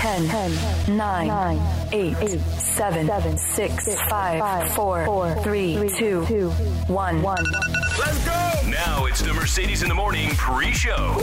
10, 10 9, 9 8, 8 7, 7 6, 5 4 3 2 1 Let's go! Now it's the Mercedes in the Morning pre-show.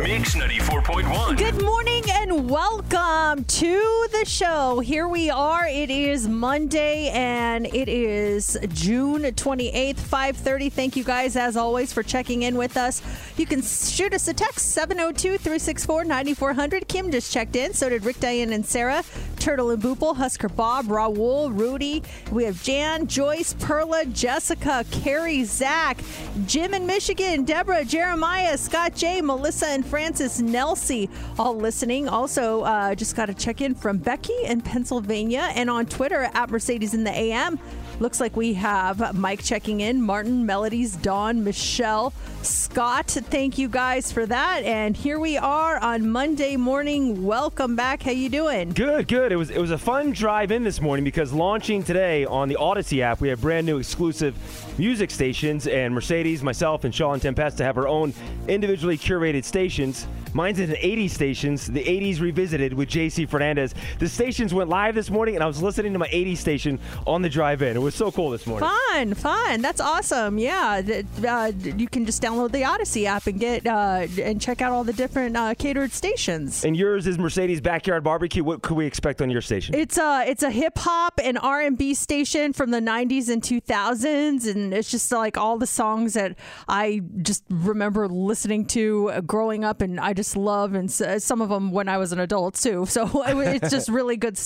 Mix 94.1. Good morning and welcome to the show. Here we are. It is Monday and it is June 28th, 5:30. Thank you guys as always for checking in with us. You can shoot us a text 702-364-9400. Kim just checked in. So did Rick, Diane, and Sarah. Turtle and Boople, Husker Bob, Raul, Rudy. We have Jan, Joyce, Perla, Jessica, Carrie, Zach, Jim in Michigan, Deborah, Jeremiah, Scott J, Melissa, and Francis Nelsie all listening. Also, uh, just got a check in from Becky in Pennsylvania and on Twitter at Mercedes in the AM. Looks like we have Mike checking in, Martin, Melodies, Dawn, Michelle, Scott. Thank you guys for that. And here we are on Monday morning. Welcome back. How you doing? Good, good. It was it was a fun drive in this morning because launching today on the Audacy app, we have brand new exclusive music stations, and Mercedes, myself, and Sean Tempesta have our own individually curated stations. Mine's in the 80s stations, the 80s revisited with JC Fernandez. The stations went live this morning, and I was listening to my 80s station on the drive in. It was so cool this morning. Fun, fun. That's awesome. Yeah, uh, you can just download the Audacy app and get uh, and check out all the different uh, catered stations. And yours is Mercedes Backyard Barbecue. What could we expect on your station? It's a it's a hip hop and R and B station from the '90s and 2000s, and it's just like all the songs that I just remember listening to growing up, and I just love, and s- some of them when I was an adult too. So it's just really good,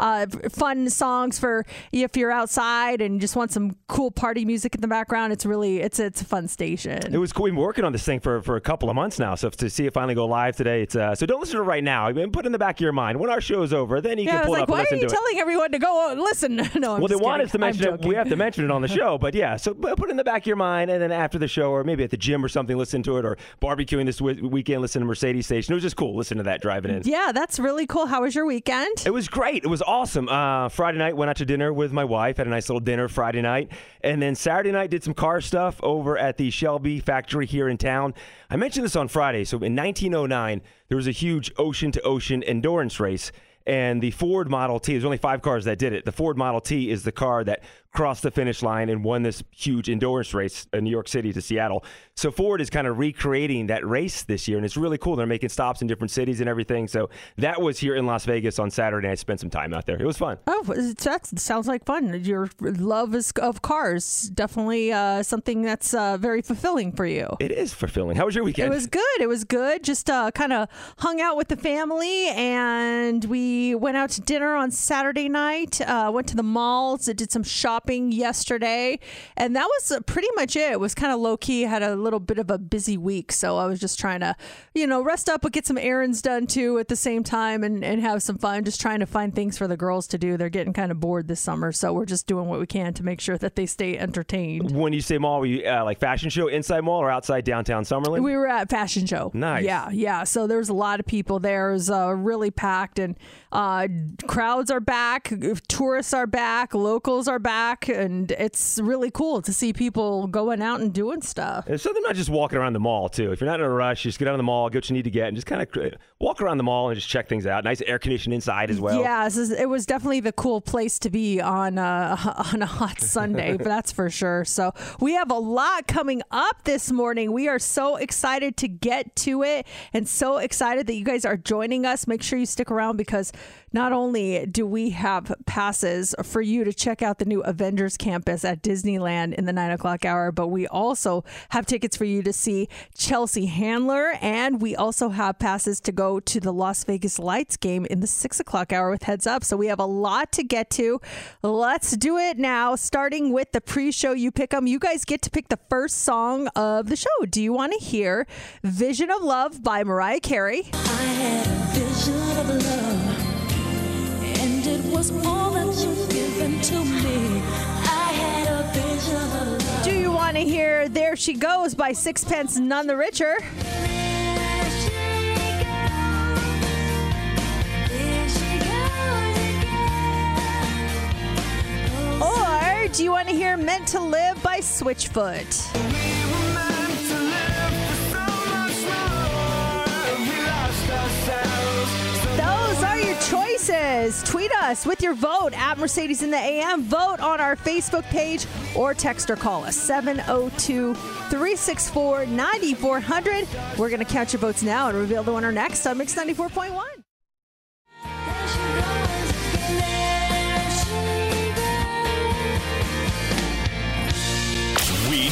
uh, fun songs for if you're outside and just want some cool party music in the background. It's really it's it's a fun station. It was cool. We've been working on this thing for, for a couple of months now. So to see it finally go live today, it's uh, so don't listen to it right now. I mean, put it in the back of your mind when our show is over. Then you yeah, can pull it like, up and why are you to it. telling everyone to go listen? no, I'm well, they want us to mention it. We have to mention it on the show. But yeah, so put it in the back of your mind, and then after the show, or maybe at the gym or something, listen to it, or barbecuing this weekend, listen to Mercedes Station. It was just cool. Listen to that driving in. Yeah, that's really cool. How was your weekend? It was great. It was awesome. Uh, Friday night went out to dinner with my wife. Had a nice little dinner Friday night, and then Saturday night did some car stuff over at the Shelby factory here in town. I mentioned this on Friday. So in 1909, there was a huge ocean to ocean endurance race. And the Ford Model T, there's only five cars that did it. The Ford Model T is the car that crossed the finish line and won this huge endurance race in New York City to Seattle. So Ford is kind of recreating that race this year, and it's really cool. They're making stops in different cities and everything. So that was here in Las Vegas on Saturday. I spent some time out there. It was fun. Oh, that sounds like fun. Your love is of cars definitely uh, something that's uh, very fulfilling for you. It is fulfilling. How was your weekend? It was good. It was good. Just uh, kind of hung out with the family, and we went out to dinner on Saturday night. Uh, went to the malls. Did some shopping yesterday, and that was uh, pretty much it. It was kind of low key. Had a little bit of a busy week, so I was just trying to, you know, rest up, but get some errands done too at the same time, and and have some fun. Just trying to find things for the girls to do. They're getting kind of bored this summer, so we're just doing what we can to make sure that they stay entertained. when you say mall, were you uh, like fashion show inside mall or outside downtown Summerlin? We were at fashion show. Nice. Yeah, yeah. So there's a lot of people there. It was uh, really packed, and uh, crowds are back. Tourists are back. Locals are back. Back, and it's really cool to see people going out and doing stuff. There's something about just walking around the mall too. If you're not in a rush, just get out of the mall, get what you need to get, and just kind of walk around the mall and just check things out. Nice air conditioning inside as well. Yeah, this is- it was definitely the cool place to be on uh, a, on a hot Sunday, but that's for sure. So we have a lot coming up this morning. We are so excited to get to it, and so excited that you guys are joining us. Make sure you stick around because not only do we have passes for you to check out the new Avengers campus at Disneyland in the nine o'clock hour, but we also have tickets for you to see Chelsea Handler, and we also have passes to go to the Las Vegas Lights game in the six o'clock hour with Heads Up. So we have a lot to get to. Let's do it now, starting with the pre show. You pick them. You guys get to pick the first song of the show. Do you want to hear Vision of Love by Mariah Carey? It was all that you've given to me. I had a vision. Do you want to hear There She Goes by Sixpence None the Richer? There she goes, there she goes again. Or do you want to hear Meant to Live by Switchfoot? Tweet us with your vote at Mercedes in the AM. Vote on our Facebook page or text or call us 702 364 9400. We're going to count your votes now and reveal the winner next on Mix 94.1.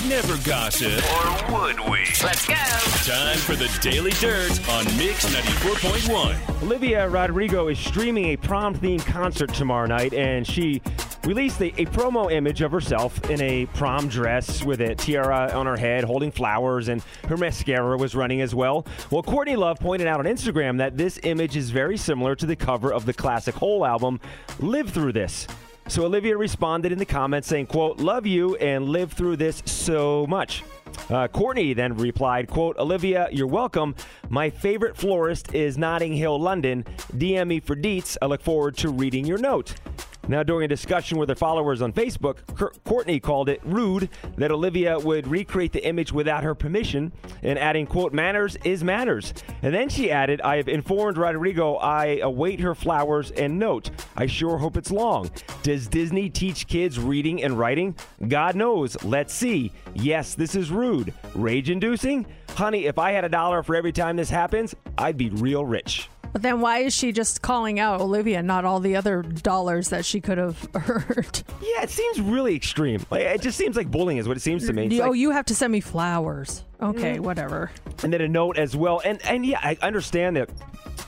never gossip. Or would we? Let's go. Time for the Daily Dirt on Mix 94.1. Olivia Rodrigo is streaming a prom themed concert tomorrow night, and she released a, a promo image of herself in a prom dress with a tiara on her head, holding flowers, and her mascara was running as well. Well, Courtney Love pointed out on Instagram that this image is very similar to the cover of the classic Hole album, Live Through This. So Olivia responded in the comments saying, quote, love you and live through this so much. Uh, Courtney then replied, quote, Olivia, you're welcome. My favorite florist is Notting Hill, London. DM me for deets. I look forward to reading your note. Now, during a discussion with her followers on Facebook, Courtney called it rude that Olivia would recreate the image without her permission and adding, quote, manners is manners. And then she added, I have informed Rodrigo I await her flowers and note. I sure hope it's long. Does Disney teach kids reading and writing? God knows. Let's see. Yes, this is rude. Rage inducing? Honey, if I had a dollar for every time this happens, I'd be real rich. But then why is she just calling out Olivia, not all the other dollars that she could have earned? Yeah, it seems really extreme. Like, it just seems like bullying is what it seems to me. It's oh, like- you have to send me flowers. Okay, whatever. and then a note as well. And and yeah, I understand that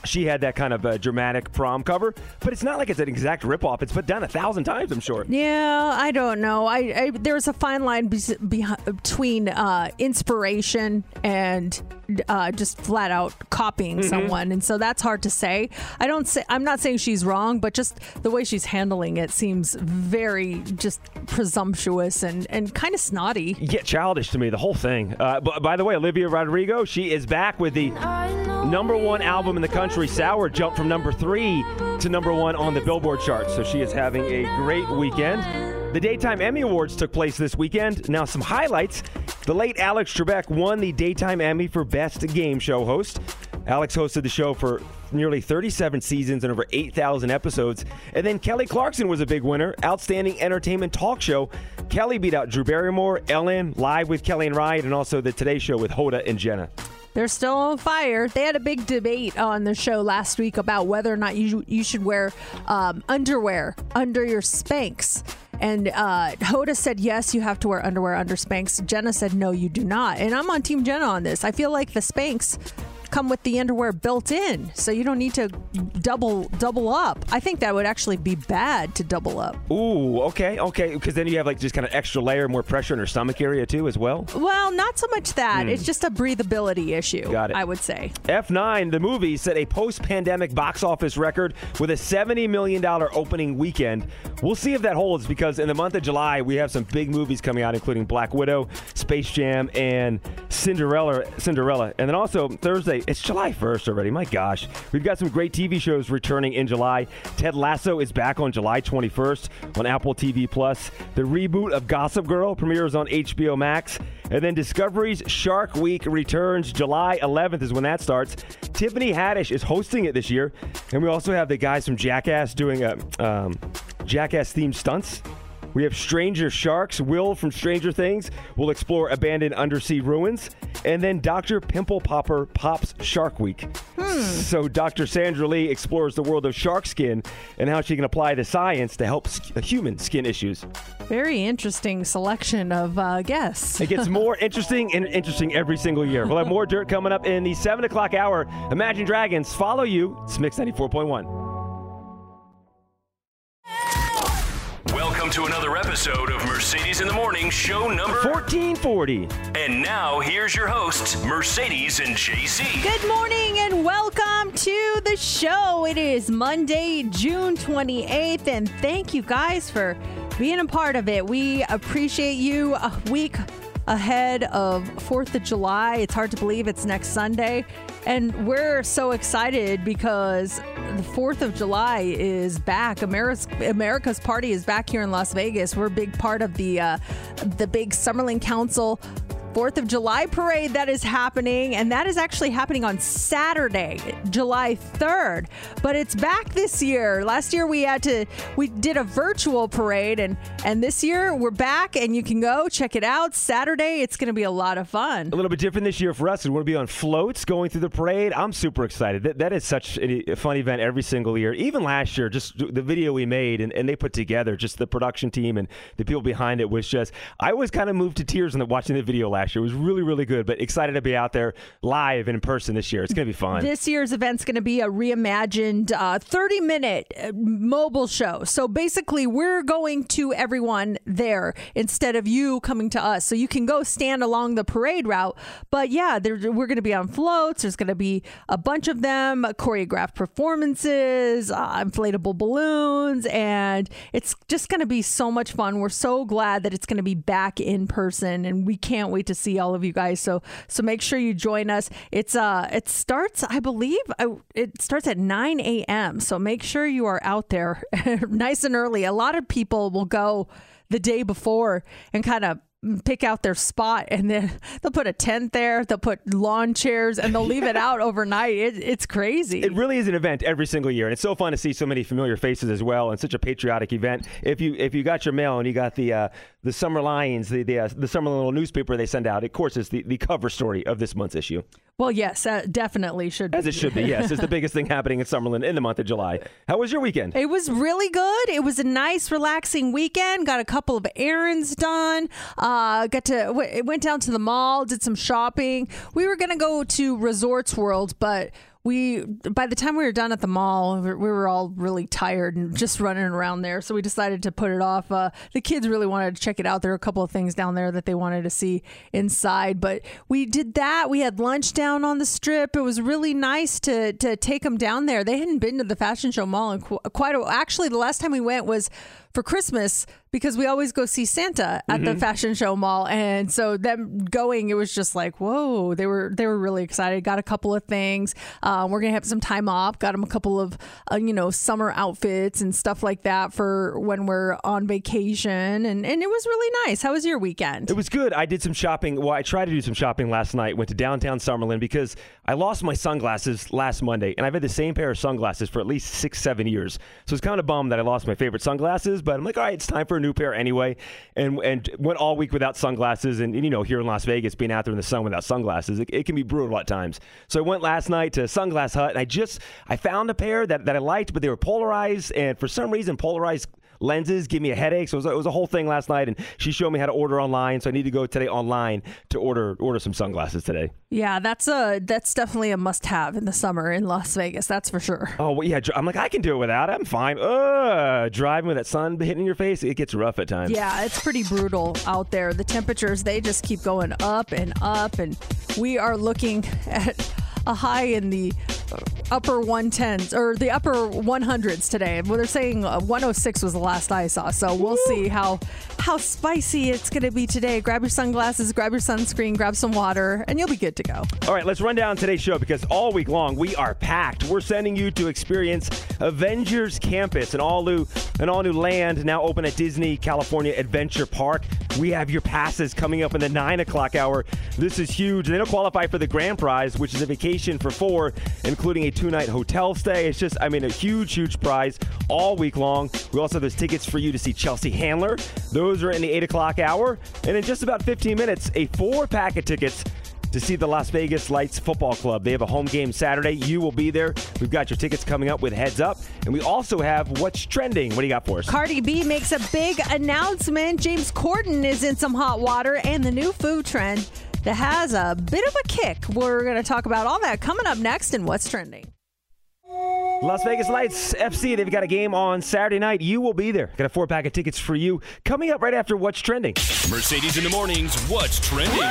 she had that kind of uh, dramatic prom cover, but it's not like it's an exact ripoff. It's put down a thousand times, I'm sure. Yeah, I don't know. I, I there's a fine line be, behi- between uh, inspiration and uh, just flat out copying Mm-hmm. someone, and so that's hard to say. I don't say I'm not saying she's wrong, but just the way she's handling it seems very just presumptuous and and kind of snotty. Yeah, childish to me, the whole thing. Uh, but by the way, Olivia Rodrigo, she is back with the number one album in the country. Sour jumped from number three to number one on the Billboard charts. So she is having a great weekend. The Daytime Emmy Awards took place this weekend. Now, some highlights. The late Alex Trebek won the Daytime Emmy for Best Game Show Host. Alex hosted the show for nearly 37 seasons and over 8,000 episodes. And then Kelly Clarkson was a big winner, Outstanding Entertainment Talk Show. Kelly beat out Drew Barrymore, Ellen, Live with Kelly and Ryan, and also the Today Show with Hoda and Jenna. They're still on fire. They had a big debate on the show last week about whether or not you you should wear um, underwear under your Spanx. And uh, Hoda said yes, you have to wear underwear under Spanx. Jenna said no, you do not. And I'm on Team Jenna on this. I feel like the Spanx come with the underwear built in, so you don't need to double double up. I think that would actually be bad to double up. Ooh, okay, okay. Because then you have like just kind of extra layer, more pressure in her stomach area too, as well. Well, not so much that. Hmm. It's just a breathability issue. Got it. I would say. F9, the movie, set a post pandemic box office record with a $70 million opening weekend. We'll see if that holds because in the month of July, we have some big movies coming out, including Black Widow, Space Jam, and Cinderella. Cinderella. And then also Thursday, It's July 1st already. My gosh. We've got some great TV shows returning in July. Ted Lasso is back on July 21st on Apple TV Plus. The reboot of Gossip Girl premieres on HBO Max. And then Discovery's Shark Week returns July 11th is when that starts. Tiffany Haddish is hosting it this year. And we also have the guys from Jackass doing a um, Jackass themed stunts. We have Stranger Sharks. Will from Stranger Things will explore abandoned undersea ruins. And then Dr. Pimple Popper pops Shark Week. So Dr. Sandra Lee explores the world of shark skin and how she can apply the science to help sk- human skin issues. Very interesting selection of uh, guests. It gets more interesting and interesting every single year. We'll have more dirt coming up in the 7 o'clock hour. Imagine Dragons follow you. It's Mix 94.1. to another episode of Mercedes in the Morning, show number 1440. And now here's your hosts, Mercedes and JC. Good morning and welcome to the show. It is Monday, June 28th, and thank you guys for being a part of it. We appreciate you a week ahead of 4th of July. It's hard to believe it's next Sunday. And we're so excited because the 4th of July is back. America's, America's party is back here in Las Vegas. We're a big part of the uh, the big Summerlin Council Fourth of July parade that is happening, and that is actually happening on Saturday, July 3rd. But it's back this year. Last year we had to we did a virtual parade, and and this year we're back, and you can go check it out. Saturday, it's going to be a lot of fun. A little bit different this year for us. And We want to be on floats going through the parade. I'm super excited. That, that is such a fun event every single year. Even last year, just the video we made and, and they put together, just the production team and the people behind it was just, I was kind of moved to tears the, watching the video last year. It was really, really good, but excited to be out there live in person this year. It's going to be fun. This year's event's going to be a reimagined uh, 30 minute uh, mobile show. So basically, we're going to everyone there instead of you coming to us. So you can go stand along the parade route. But yeah, there, we're going to be on floats. There's going to be a bunch of them, choreographed performances, uh, inflatable balloons, and it's just going to be so much fun. We're so glad that it's going to be back in person, and we can't wait to see all of you guys. So so make sure you join us. It's uh it starts, I believe, uh, it starts at 9 a.m. So make sure you are out there nice and early. A lot of people will go the day before and kind of pick out their spot and then they'll put a tent there they'll put lawn chairs and they'll leave it out overnight it, it's crazy It really is an event every single year, and it's so fun to see so many familiar faces as well, and such a patriotic event. If you if you got your mail and you got the uh, the Summer Lions, the the, uh, the Summer little newspaper they send out, of course, it's the, the cover story of this month's issue, well yes uh, definitely should be. as it should be. Yes, it's the biggest thing happening in Summerlin in the month of July. How was your weekend? It was really good. It was a nice, relaxing weekend. Got a couple of errands done. Uh, got to w- went down to the mall, did some shopping. We were gonna go to Resorts World, but we by the time we were done at the mall, we we were all really tired and just running around there. So we decided to put it off. Uh, the kids really wanted to check it out. There were a couple of things down there that they wanted to see inside, but we did that. We had lunch down on the strip. It was really nice to to take them down there. They hadn't been to the fashion show mall in qu- quite a. Actually, the last time we went was for Christmas because we always go see Santa at the fashion show mall, and so them going, it was just like whoa. They were they were really excited. Got a couple of things. Um, we're gonna have some time off. Got them a couple of uh, you know summer outfits and stuff like that for when we're on vacation, and and it was really nice. How was your weekend? It was good. I did some shopping. Well, I tried to do some shopping last night. Went to downtown Summerlin because I lost my sunglasses last Monday, and I've had the same pair of sunglasses for at least six, seven years. So it's kind of bummed that I lost my favorite sunglasses. But I'm like, all right, it's time for a new pair anyway. And and went all week without sunglasses. And, and, you know, here in Las Vegas, being out there in the sun without sunglasses, it, it can be brutal at times. So I went last night to Sunglass Hut, and I just I found a pair that, that I liked, but they were polarized, and for some reason, polarized lenses give me a headache. So it was, it was a whole thing last night, and she showed me how to order online. So I need to go today online to order order some sunglasses today. Yeah, that's a that's definitely a must have in the summer in Las Vegas. That's for sure. Oh well, yeah, I'm like I can do it without it. I'm fine. Uh, driving with that sun hitting your face, it gets rough at times. Yeah, it's pretty brutal out there. The temperatures they just keep going up and up, and we are looking at a high in the upper 110s or the upper 100s today. Well, they're saying uh, 106 was the last I saw. So we'll see how how spicy it's going to be today. Grab your sunglasses, grab your sunscreen, grab some water, and you'll be good to go. All right, let's run down today's show because all week long we are packed. We're sending you to experience Avengers Campus, an all new, an all new land now open at Disney California Adventure Park. We have your passes coming up in the nine o'clock hour. This is huge. They don't qualify for the grand prize, which is a vacation for four, including a two night hotel stay. It's just, I mean, a huge, huge prize all week long. We also have those tickets for you to see Chelsea Handler. Those are in the eight o'clock hour. And in just about 15 minutes, a four pack of tickets to see the Las Vegas Lights Football Club. They have a home game Saturday. You will be there. We've got your tickets coming up with Heads Up. And we also have What's Trending. What do you got for us? Cardi B makes a big announcement. James Corden is in some hot water, and the new food trend that has a bit of a kick. We're going to talk about all that coming up next in What's Trending. Las Vegas Lights FC, they've got a game on Saturday night. You will be there. Got a four pack of tickets for you coming up right after What's Trending. Mercedes in the mornings. What's trending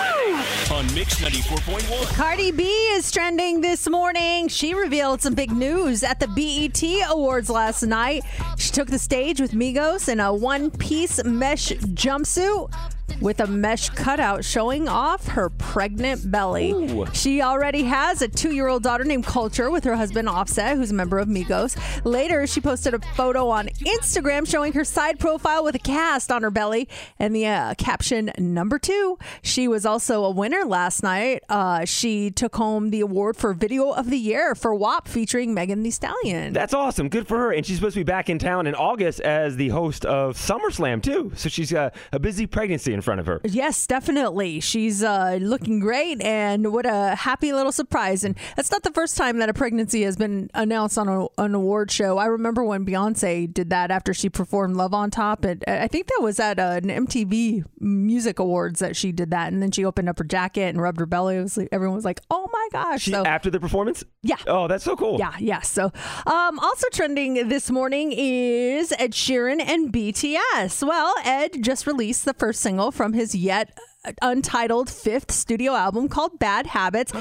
on Mix 94.1? Cardi B is trending this morning. She revealed some big news at the BET Awards last night. She took the stage with Migos in a one piece mesh jumpsuit with a mesh cutout showing off her pregnant belly. Ooh. She already has a two year old daughter named Culture with her husband Offset, who's a member of Migos. Later, she posted a photo on Instagram showing her side profile with a cast on her belly and the uh, caption number two. She was also a winner last night. Uh, she took home the award for Video of the Year for WAP featuring Megan Thee Stallion. That's awesome. Good for her. And she's supposed to be back in town in August as the host of SummerSlam, too. So she's got a busy pregnancy in front of her. Yes, definitely. She's uh, looking great, and what a happy little surprise. And that's not the first time that a pregnancy has been announced on a, an award show. I remember when Beyonce did that after she performed Love on Top. And I think that was at uh, an MTV Music Awards that she did that. And then she opened up her jacket and rubbed her belly. Was like, everyone was like, oh my gosh. She, So- after the performance? Yeah. Oh, that's so cool. yeah, yeah. So, um, also trending this morning is Ed Sheeran and BTS. Well, Ed just released the first single from his yet untitled fifth studio album called Bad Habits.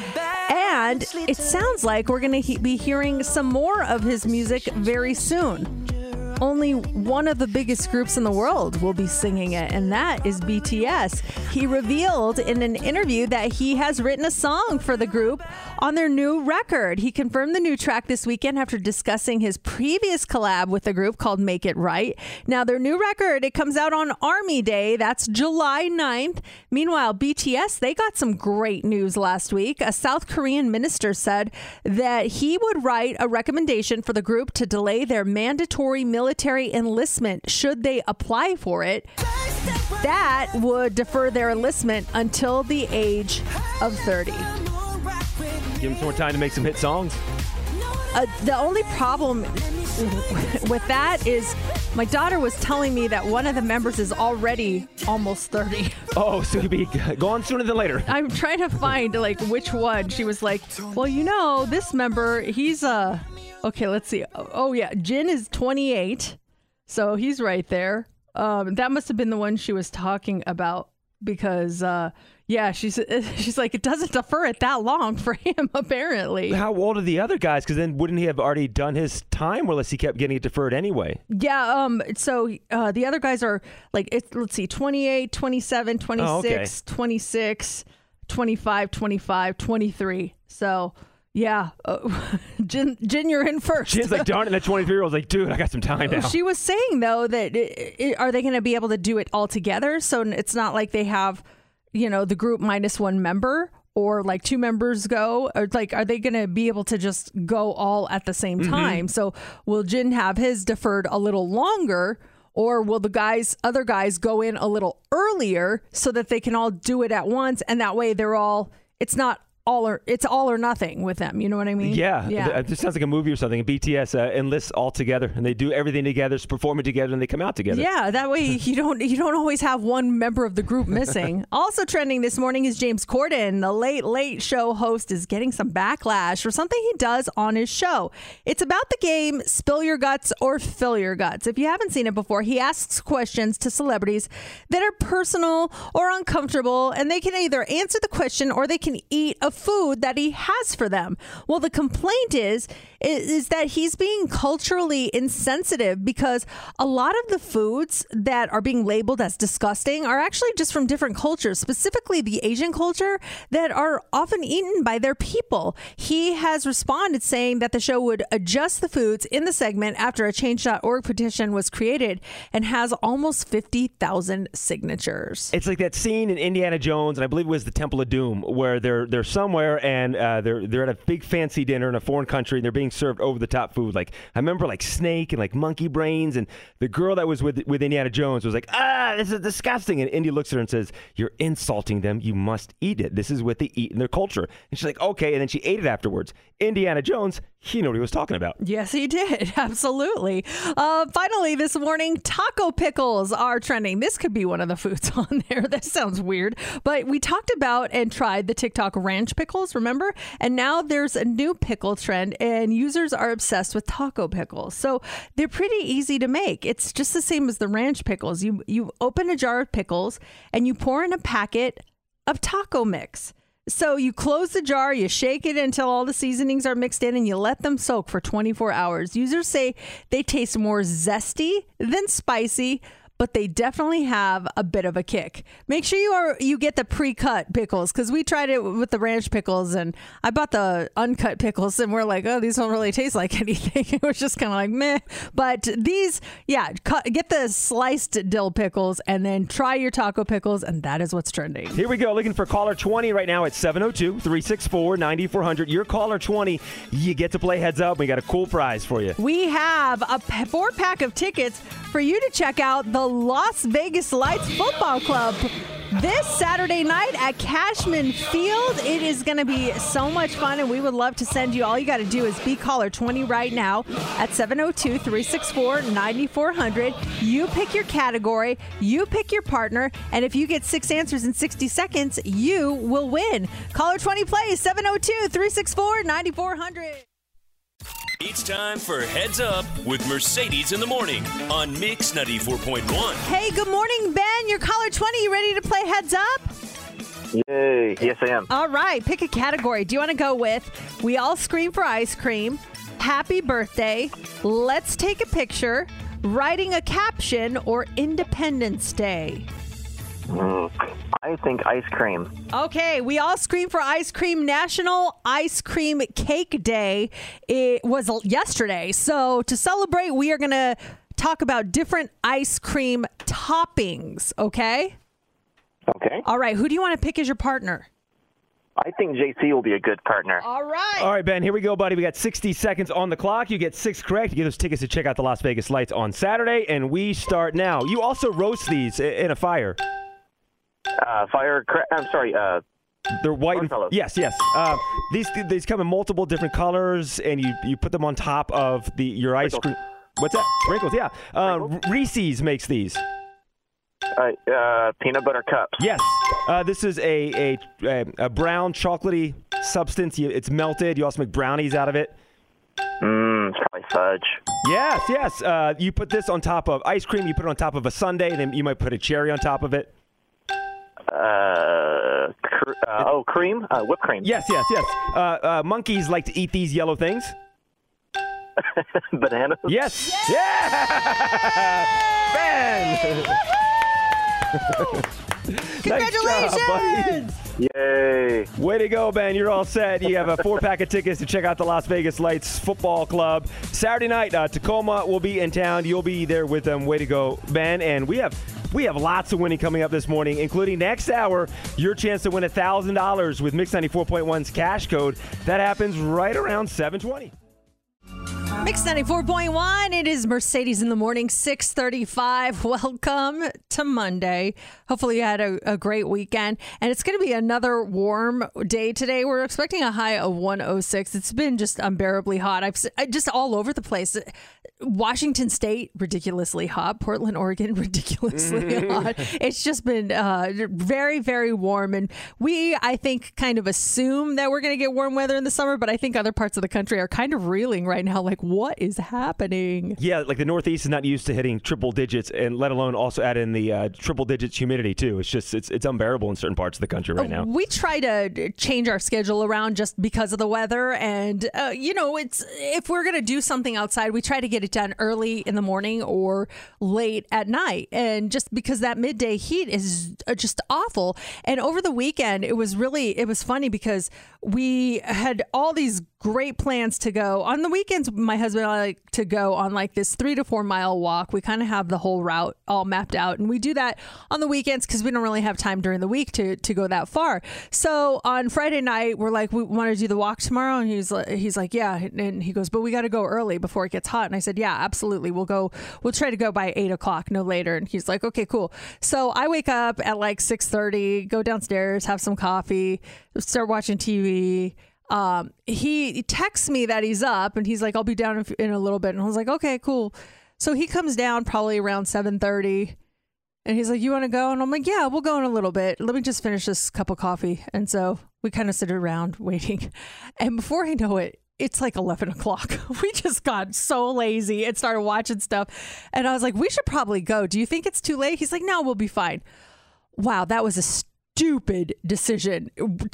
And it sounds like we're going to he- be hearing some more of his music very soon. Only one of the biggest groups in the world will be singing it, and that is BTS. He revealed in an interview that he has written a song for the group on their new record. He confirmed the new track this weekend after discussing his previous collab with the group called Make It Right. Now, their new record, it comes out on Army Day. That's July 9th. Meanwhile, BTS, they got some great news last week. A South Korean minister said that he would write a recommendation for the group to delay their mandatory military enlistment should they apply for it. That would defer their enlistment until the age of 30. Give them some more time to make some hit songs. Uh, the only problem with that is my daughter was telling me that one of the members is already almost 30. Oh, so he'd be gone sooner than later. I'm trying to find like which one. She was like, "Well, you know, this member, he's uh okay, let's see. Oh, oh, yeah, Jin is 28. So he's right there. Um that must have been the one she was talking about because uh yeah, she's she's like it doesn't defer it that long for him apparently. How old are the other guys? Because then wouldn't he have already done his time, unless he kept getting it deferred anyway? Yeah, um so uh the other guys are like it's let's see 28, 27, 26, Oh, okay. 26, 25, 25, 23. So yeah, uh, Jin, Jin, you're in first. She's like, darn it, that 23 year old's like, dude, I got some time now. She was saying though that i i are they going to be able to do it all together? So it's not like they have, you know, the group minus one member or like two members go or like are they going to be able to just go all at the same Mm-hmm. time? So will Jin have his deferred a little longer? Or will the guys, other guys, go in a little earlier so that they can all do it at once, and that way they're all. It's not all or it's all or nothing with them. You know what I mean? Yeah, yeah. This sounds like a movie or something. BTS uh, enlists all together, and they do everything together, perform it together, and they come out together. Yeah, that way you don't you don't always have one member of the group missing. also trending this morning is James Corden. The Late Late Show host is getting some backlash for something he does on his show. It's about the game Spill Your Guts or Fill Your Guts. If you haven't seen it before, he asks questions to celebrities that are personal or uncomfortable, and they can either answer the question or they can eat a food that he has for them. Well, the complaint is is, that he's being culturally insensitive because a lot of the foods that are being labeled as disgusting are actually just from different cultures, specifically the Asian culture that are often eaten by their people. He has responded saying that the show would adjust the foods in the segment after a change.org petition was created and has almost 50,000 signatures. It's like that scene in Indiana Jones, and I believe it was the Temple of Doom, where they're they're somewhere and uh, they're they're at a big fancy dinner in a foreign country, and they're being served over the top food. Like I remember, like snake and like monkey brains, and the girl that was with with Indiana Jones was like, "Ah, this is disgusting." And Indy looks at her and says, "You're insulting them. You must eat it. This is what they eat in their culture." And she's like, "Okay," and then she ate it afterwards. Indiana Jones, he knew what he was talking about. Yes, he did. Absolutely. Uh, finally, this morning, taco pickles are trending. This could be one of the foods on there. That sounds weird. But we talked about and tried the TikTok ranch pickles, remember? And now there's a new pickle trend, and users are obsessed with taco pickles. So they're pretty easy to make. It's just the same as the ranch pickles. You, you open a jar of pickles and you pour in a packet of taco mix. So you close the jar, you shake it until all the seasonings are mixed in, and you let them soak for 24 hours. Users say they taste more zesty than spicy, but they definitely have a bit of a kick. Make sure you are you get the pre-cut pickles because we tried it with the ranch pickles, and I bought the uncut pickles, and we're like, oh, these don't really taste like anything. it was just kind of like meh. But these, yeah, cut, get the sliced dill pickles, and then try your taco pickles, and that is what's trending. Here we go. Looking for caller 20 right now at 702 364 9400. You're caller 20. You get to play heads up. We got a cool prize for you. We have a four pack of tickets for you to check out the Las Vegas Lights Football Club this Saturday night at Cashman Field. It is going to be so much fun, and we would love to send you. All you got to do is be caller 20 right now at 702 364 9400. You pick your category, you pick your partner, and if you get six answers in 60 seconds, you will win. Caller 20 plays 702 364 9400. It's time for Heads Up with Mercedes in the Morning on Mix 94.1. Hey, good morning, Ben. You're caller 20. You ready to play Heads Up? Yay. Yes, I am. All right, pick a category. Do you want to go with We All Scream for Ice Cream, Happy Birthday, Let's Take a Picture, Writing a Caption, or Independence Day? Mm, I think ice cream. Okay, we all scream for ice cream. National Ice Cream Cake Day. It was yesterday. So to celebrate, we are going to talk about different ice cream toppings, okay? Okay. All right, who do you want to pick as your partner? I think JC will be a good partner. All right. All right, Ben, here we go, buddy. We got 60 seconds on the clock. You get six correct. You get those tickets to check out the Las Vegas Lights on Saturday, and we start now. You also roast these in a fire. Uh, fire. Cra- I'm sorry. Uh, They're white. And, yes, yes. Uh, these these come in multiple different colors, and you, you put them on top of the your ice cream. What's that? Sprinkles, yeah. Uh, Reese's makes these. uh, uh, peanut butter cups. Yes. Uh, this is a, a, a, a brown chocolatey substance. You, it's melted. You also make brownies out of it. Mmm, it's probably fudge. Yes, yes. Uh, you put this on top of ice cream. You put it on top of a sundae, and then you might put a cherry on top of it. Uh, cr- uh, oh, cream. Uh, whipped cream. Yes, yes, yes. Uh, uh, monkeys like to eat these yellow things. Bananas. Yes. Yeah. Ben. Nice job, buddy. Congratulations! Yay. Way to go, Ben. You're all set. You have a four pack of tickets to check out the Las Vegas Lights Football Club. Saturday night, uh, Tacoma will be in town. You'll be there with them. Way to go, Ben. And we have. We have lots of winning coming up this morning, including next hour, your chance to win $1,000 with Mix 94.1's cash code. That happens right around 720. Mix 94.1. It is Mercedes in the morning, 635. Welcome to Monday. Hopefully you had a, a great weekend. And it's going to be another warm day today. We're expecting a high of 106. It's been just unbearably hot. I've just all over the place. Washington State, ridiculously hot. Portland, Oregon, ridiculously hot. It's just been uh, very, very warm. And we, I think, kind of assume that we're going to get warm weather in the summer, but I think other parts of the country are kind of reeling right now. Like, what is happening? Yeah, like the Northeast is not used to hitting triple digits, and let alone also add in the uh, triple digits humidity too. It's just it's it's unbearable in certain parts of the country right now. We try to change our schedule around just because of the weather, and uh, you know, it's if we're going to do something outside, we try to get it done early in the morning or late at night, and just because that midday heat is uh, just awful. And over the weekend, it was really it was funny because we had all these great plans to go on the weekends. My husband and I like to go on like this three to four mile walk. We kind of have the whole route all mapped out, and we do that on the weekends because we don't really have time during the week to to go that far. So on Friday night, we're like, we want to do the walk tomorrow, and he's like, he's like, yeah, and he goes, but we got to go early before it gets hot. And I said, yeah, absolutely, we'll go. We'll try to go by eight o'clock, no later. And he's like, okay, cool. So I wake up at like six thirty, go downstairs, have some coffee, start watching TV um, he texts me that he's up and he's like, I'll be down in, a little bit. And I was like, okay, cool. So he comes down probably around 730 and he's like, you want to go? And I'm like, yeah, we'll go in a little bit. Let me just finish this cup of coffee. And so we kind of sit around waiting. And before I know it, it's like 11 o'clock. We just got so lazy and started watching stuff. And I was like, we should probably go. Do you think it's too late? He's like, no, we'll be fine. Wow, that was a stupid decision.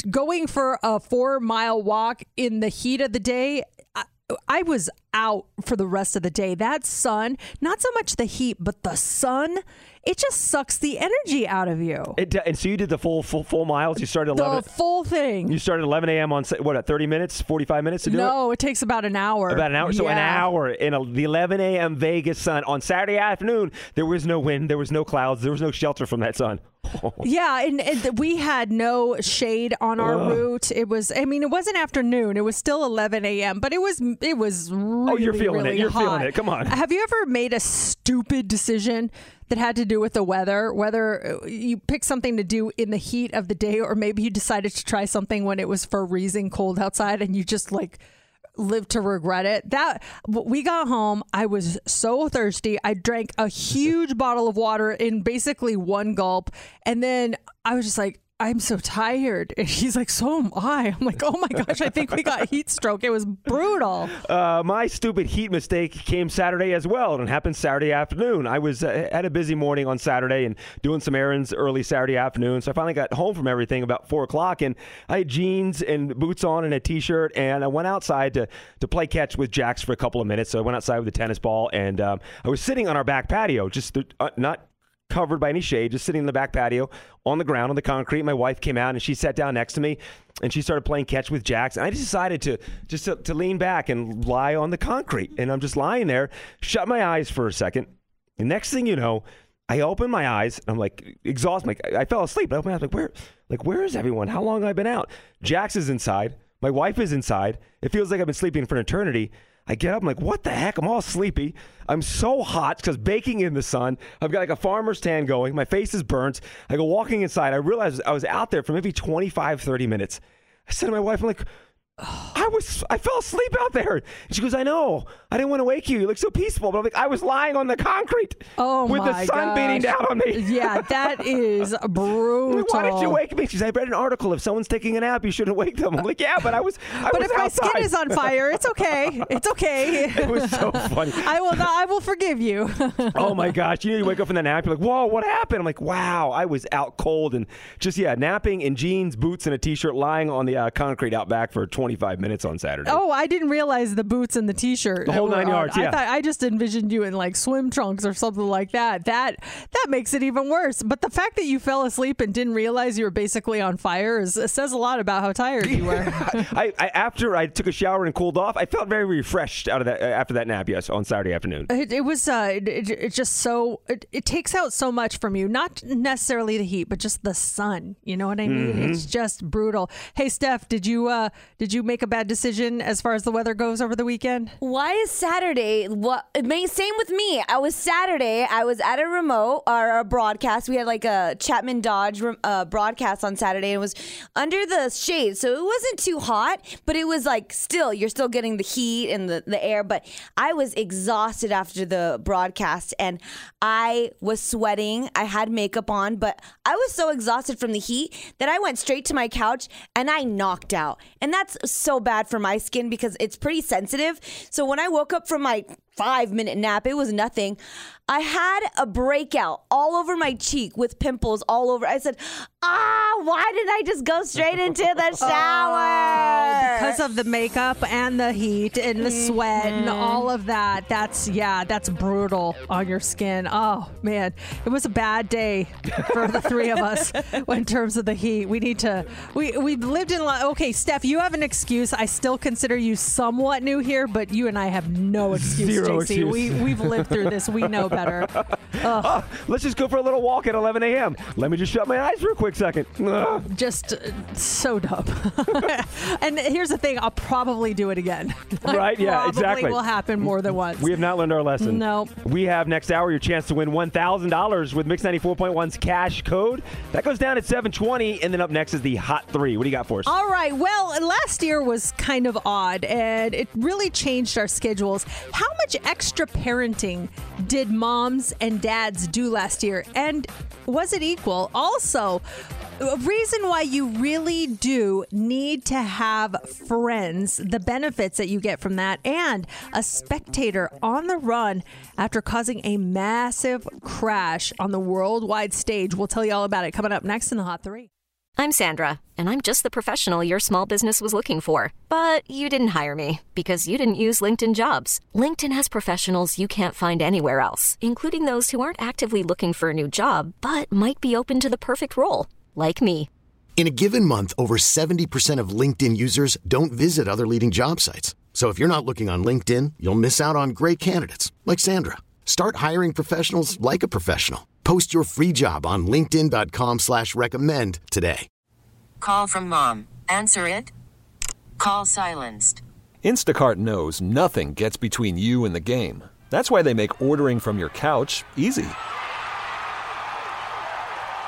Going for a four mile walk in the heat of the day, I, I was out for the rest of the day. That sun, not so much the heat, but the sun, it just sucks the energy out of you. It, and so you did the full full full miles. You started 11, the 11. full thing. You started 11 a.m. on what? At 30 minutes, 45 minutes to do it. no, it takes about an hour. About an hour, so an hour in a, the 11 a.m. Vegas sun on Saturday afternoon. There was no wind, there was no clouds, there was no shelter from that sun. Yeah, and, and we had no shade on our route. It was, I mean, it wasn't afternoon. It was still 11 a.m., but it was, it was really, Oh, you're feeling really it. You're feeling it. Come on. Have you ever made a stupid decision that had to do with the weather? Whether uh, you picked something to do in the heat of the day, or maybe you decided to try something when it was freezing cold outside, and you just like live to regret it. That we got home, I was so thirsty. I drank a huge bottle of water in basically one gulp, and then I was just like. I'm so tired. And he's like, So am I. I'm like, Oh my gosh, I think we got heat stroke. It was brutal. Uh, my stupid heat mistake came Saturday as well, and it happened Saturday afternoon. I was uh, had a busy morning on Saturday and doing some errands early Saturday afternoon, so I finally got home from everything about four o'clock, and I had jeans and boots on and a t-shirt, and I went outside to to play catch with Jax for a couple of minutes. So I went outside with a tennis ball, and um, I was sitting on our back patio, just uh, not covered by any shade, just sitting in the back patio on the ground on the concrete. My wife came out and she sat down next to me and she started playing catch with Jax. And I just decided to just to, to lean back and lie on the concrete. And I'm just lying there, shut my eyes for a second. And next thing you know, I open my eyes. And I'm like exhausted. Like I fell asleep. I open my eyes like where like where is everyone? How long have I been out? Jax is inside. My wife is inside. It feels like I've been sleeping for an eternity. I get up, I'm like, what the heck? I'm all sleepy. I'm so hot because baking in the sun. I've got like a farmer's tan going. My face is burnt. I go walking inside. I realize I was out there for maybe 25, 30 minutes. I said to my wife, I'm like, I was, I fell asleep out there. And she goes, I know. I didn't want to wake you. You look so peaceful. But I'm like, I was lying on the concrete Oh with the sun beating down on me. Yeah, that is brutal. Like, Why did you wake me? She's, I read an article. If someone's taking a nap, you shouldn't wake them. I'm like, yeah, but I was. I But was if my skin is on fire, it's okay. It's okay. it was so funny. I will not, I will forgive you. oh my gosh! You know, you wake up from the nap, you're like, "Whoa, what happened?" I'm like, "Wow, I was out cold and just yeah, napping in jeans, boots, and a t-shirt, lying on the uh, concrete out back for 25 minutes on Saturday." Oh, I didn't realize the boots and the t-shirt. The whole nine on. yards, I yeah. thought I just envisioned you in like swim trunks or something like that. That that makes it even worse. But the fact that you fell asleep and didn't realize you were basically on fire is, says a lot about how tired you were. I, I after I took a shower and cooled off, I felt very refreshed out of that uh, after that nap. Yes, on Saturday afternoon. It, it was uh, it, it, it just so it, it takes out so much from you. Not necessarily the heat, but just the sun. You know what I mean? Mm-hmm. It's just brutal. Hey, Steph, did you uh, did you make a bad decision as far as the weather goes over the weekend? Why is Saturday? What? Same with me. I was Saturday. I was at a remote or a broadcast. We had like a Chapman Dodge uh, broadcast on Saturday. and It was under the shade, so it wasn't too hot, but it was like still you're still getting the heat and the the air. But I was exhausted after the broadcast, and I was sweating. I had makeup on, but I was so exhausted from the heat that I went straight to my couch and I knocked out. And that's so bad for my skin because it's pretty sensitive. So when I woke up from my five minute nap, it was nothing. I had a breakout all over my cheek with pimples all over. I said, ah, why didn't I just go straight into the shower? Because of the makeup and the heat and the sweat and all of that. That's, yeah, that's brutal on your skin. Oh, man. It was a bad day for the three of us in terms of the heat. We need to, we, we've lived in, li- okay, Steph, you have an excuse. I still consider you somewhat new here, but you and I have no excuse, Zero JC. excuse. We, we've lived through this. We know better. Ugh. Let's just go for a little walk at 11 a.m. Let me just shut my eyes real a quick second. Ugh. just uh, so dumb. and here's the thing: I'll probably do it again. Right, yeah, exactly. Will happen more than once. We have not learned our lesson. Nope. We have next hour your chance to win $1,000 with Mix 94.1's cash code. That goes down at 720, and then up next is the Hot 3. What do you got for us? All right. Well, last year was kind of odd, and it really changed our schedules. How much extra parenting did moms and dads do last year, and was it equal? Also. A reason why you really do need to have friends, the benefits that you get from that, and a spectator on the run after causing a massive crash on the worldwide stage. We'll tell you all about it coming up next in the Hot Three. I'm Sandra, and I'm just the professional your small business was looking for. But you didn't hire me because you didn't use LinkedIn jobs. LinkedIn has professionals you can't find anywhere else, including those who aren't actively looking for a new job but might be open to the perfect role, like me. In a given month, over 70% of LinkedIn users don't visit other leading job sites. So if you're not looking on LinkedIn, you'll miss out on great candidates like Sandra. Start hiring professionals like a professional. Post your free job on linkedin.com slash recommend today. Call from mom. Answer it. Call silenced. Instacart knows nothing gets between you and the game. That's why they make ordering from your couch easy.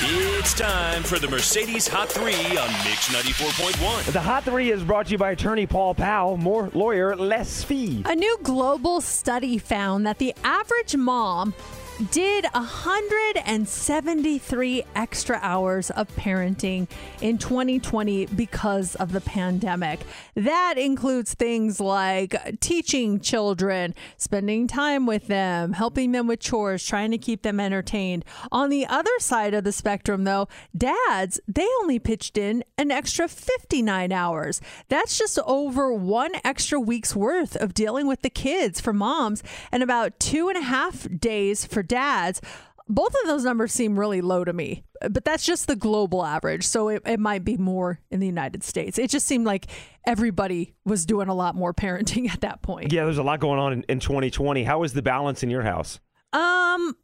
It's time for the Mercedes Hot 3 on Mix 94.1. The Hot 3 is brought to you by attorney Paul Powell. More lawyer, less fee. A new global study found that the average mom did 173 extra hours of parenting in 2020 because of the pandemic. That includes things like teaching children, spending time with them, helping them with chores, trying to keep them entertained. On the other side of the spectrum, though, dads, they only pitched in an extra 59 hours. That's just over one extra week's worth of dealing with the kids for moms and about two and a half days for dads. Both of those numbers seem really low to me, but that's just the global average. So it, it might be more in the United States. It just seemed like everybody was doing a lot more parenting at that point. Yeah, there's a lot going on in, in 2020. How is the balance in your house? Um,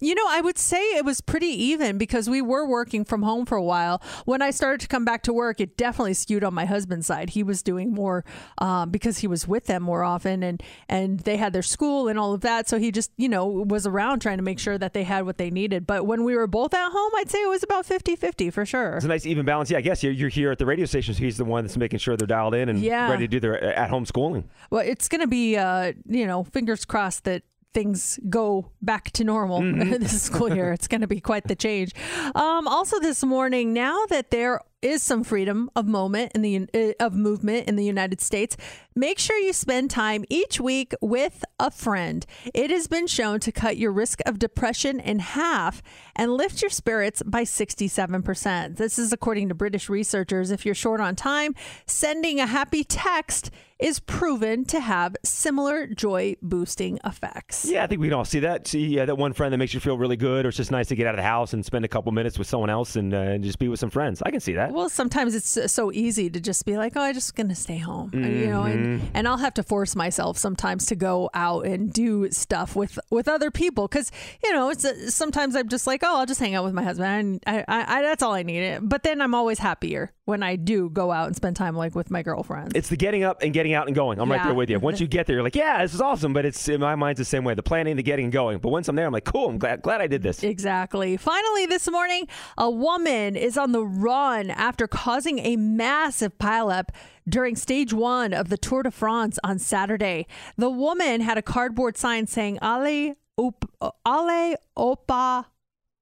You know, I would say it was pretty even because we were working from home for a while. When I started to come back to work, it definitely skewed on my husband's side. He was doing more um, because he was with them more often, and and they had their school and all of that. So he just you know was around trying to make sure that they had what they needed. But when we were both at home, I'd say it was about 50-50 for sure. It's a nice even balance. Yeah, I guess you're, you're here at the radio station, so he's the one that's making sure they're dialed in and Yeah. ready to do their at home schooling. Well, it's going to be, uh, you know, fingers crossed that things go back to normal this school year. It's going to be quite the change. Um, also, this morning, now that there is some freedom of moment in the uh, of movement in the United States, make sure you spend time each week with a friend. It has been shown to cut your risk of depression in half and lift your spirits by 67%. This is according to British researchers. If you're short on time, sending a happy text is proven to have similar joy boosting effects. Yeah, I think we can all see that. See that one friend that makes you feel really good, or it's just nice to get out of the house and spend a couple minutes with someone else and, uh, and just be with some friends. I can see that. Well, sometimes it's so easy to just be like, "Oh, I'm just gonna stay home," you know, and, Mhm. and I'll have to force myself sometimes to go out and do stuff with with other people because you know it's uh, sometimes I'm just like, "Oh, I'll just hang out with my husband," and I, I, I that's all I need. But then I'm always happier when I do go out and spend time like with my girlfriends. It's the getting up and getting out and going. I'm right there with you. Once you get there, you're like, yeah, this is awesome. But it's in my mind's the same way. The planning, the getting and going. But once I'm there, I'm like, cool. I'm glad glad I did this. Exactly. Finally, this morning, a woman is on the run after causing a massive pileup during stage one of the Tour de France on Saturday. The woman had a cardboard sign saying "Ale up, Ale Opa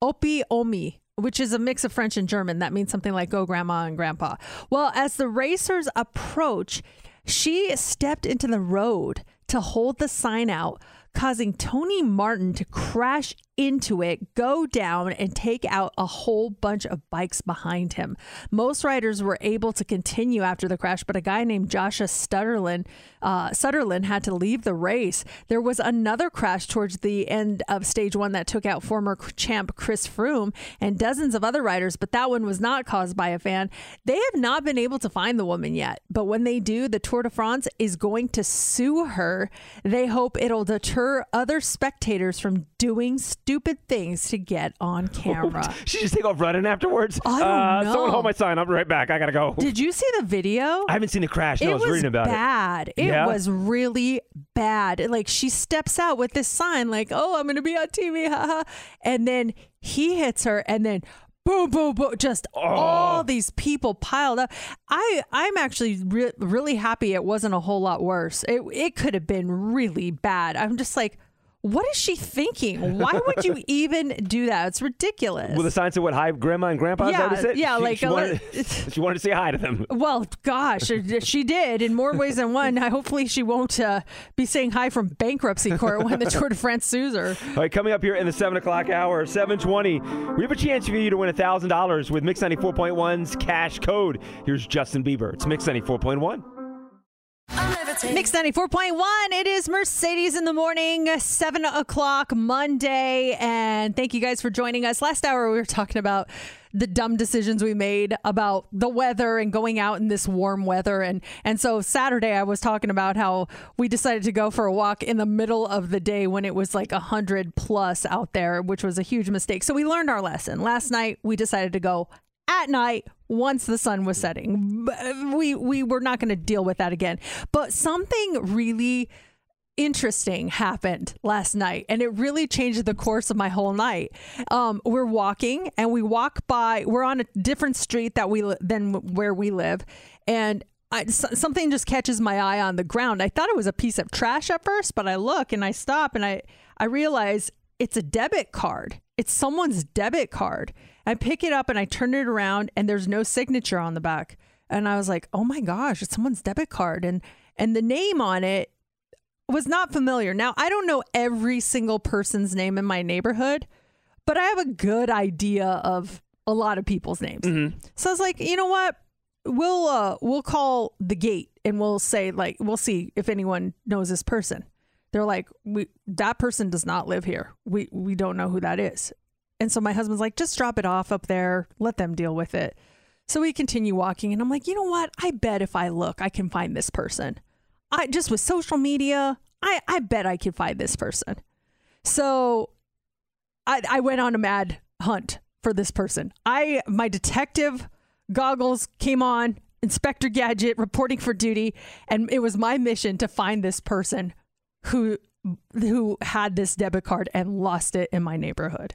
Opi Omi." Which is a mix of French and German. That means something like "Go Grandma and Grandpa." Well, as the racers approach, she stepped into the road to hold the sign out, causing Tony Martin to crash into it, go down, and take out a whole bunch of bikes behind him. Most riders were able to continue after the crash, but a guy named Jasha Sütterlin, uh, had to leave the race. There was another crash towards the end of stage one that took out former champ Chris Froome and dozens of other riders, but that one was not caused by a fan. They have not been able to find the woman yet, but when they do, the Tour de France is going to sue her. They hope it'll deter other spectators from doing stupid things to get on camera. She just take off running afterwards. I don't uh, know. Someone hold my sign. I'll be right back. I gotta go. Did you see the video? I haven't seen the crash. No, it I was, was reading about bad. it. Yeah? was really bad. Like she steps out with this sign, like, "Oh, I'm going to be on TV," haha. And then he hits her, and then boom, boom, boom, just Oh. all these people piled up. I I'm actually re- really happy it wasn't a whole lot worse. It it could have been really bad. I'm just like. What is she thinking? Why would you even do that? It's ridiculous. Well, the sign said what? Hi, Grandma and Grandpa. Is that it Yeah, yeah, She- like she wanted, she wanted to say hi to them. Well, gosh, she did in more ways than one. Hopefully, she won't uh, be saying hi from bankruptcy court when the Tour de France sues her. All right, coming up here in the 7 o'clock hour, 720, we have a chance for you to win $1,000 with Mix 94.1's cash code. Here's Justin Bieber. It's Mix 94.1. Mix 94.1. It is Mercedes in the morning, 7 o'clock Monday. And thank you guys for joining us. Last hour, we were talking about the dumb decisions we made about the weather and going out in this warm weather. And, and so Saturday, I was talking about how we decided to go for a walk in the middle of the day when it was like 100 plus out there, which was a huge mistake. So we learned our lesson. Last night, we decided to go at night once the sun was setting. We we were not going to deal with that again. But something really interesting happened last night and it really changed the course of my whole night um, we're walking and we walk by we're on a different street that we than where we live and I, something just catches my eye on the ground i thought it was a piece of trash at first but i look and i stop and i i realize it's a debit card it's someone's debit card i pick it up and i turn it around and there's no signature on the back and i was like oh my gosh it's someone's debit card and and the name on it was not familiar. Now, I don't know every single person's name in my neighborhood, but I have a good idea of a lot of people's names. So I was like, you know what? We'll uh we'll call the gate and we'll say like we'll see if anyone knows this person. They're like, we that person does not live here. We we don't know who that is. And so my husband's like, just drop it off up there, let them deal with it. So we continue walking and I'm like, you know what? I bet if I look, I can find this person. I just with social media, I, I bet I could find this person. So I, I went on a mad hunt for this person. I my detective goggles came on, Inspector Gadget reporting for duty, and it was my mission to find this person who who had this debit card and lost it in my neighborhood.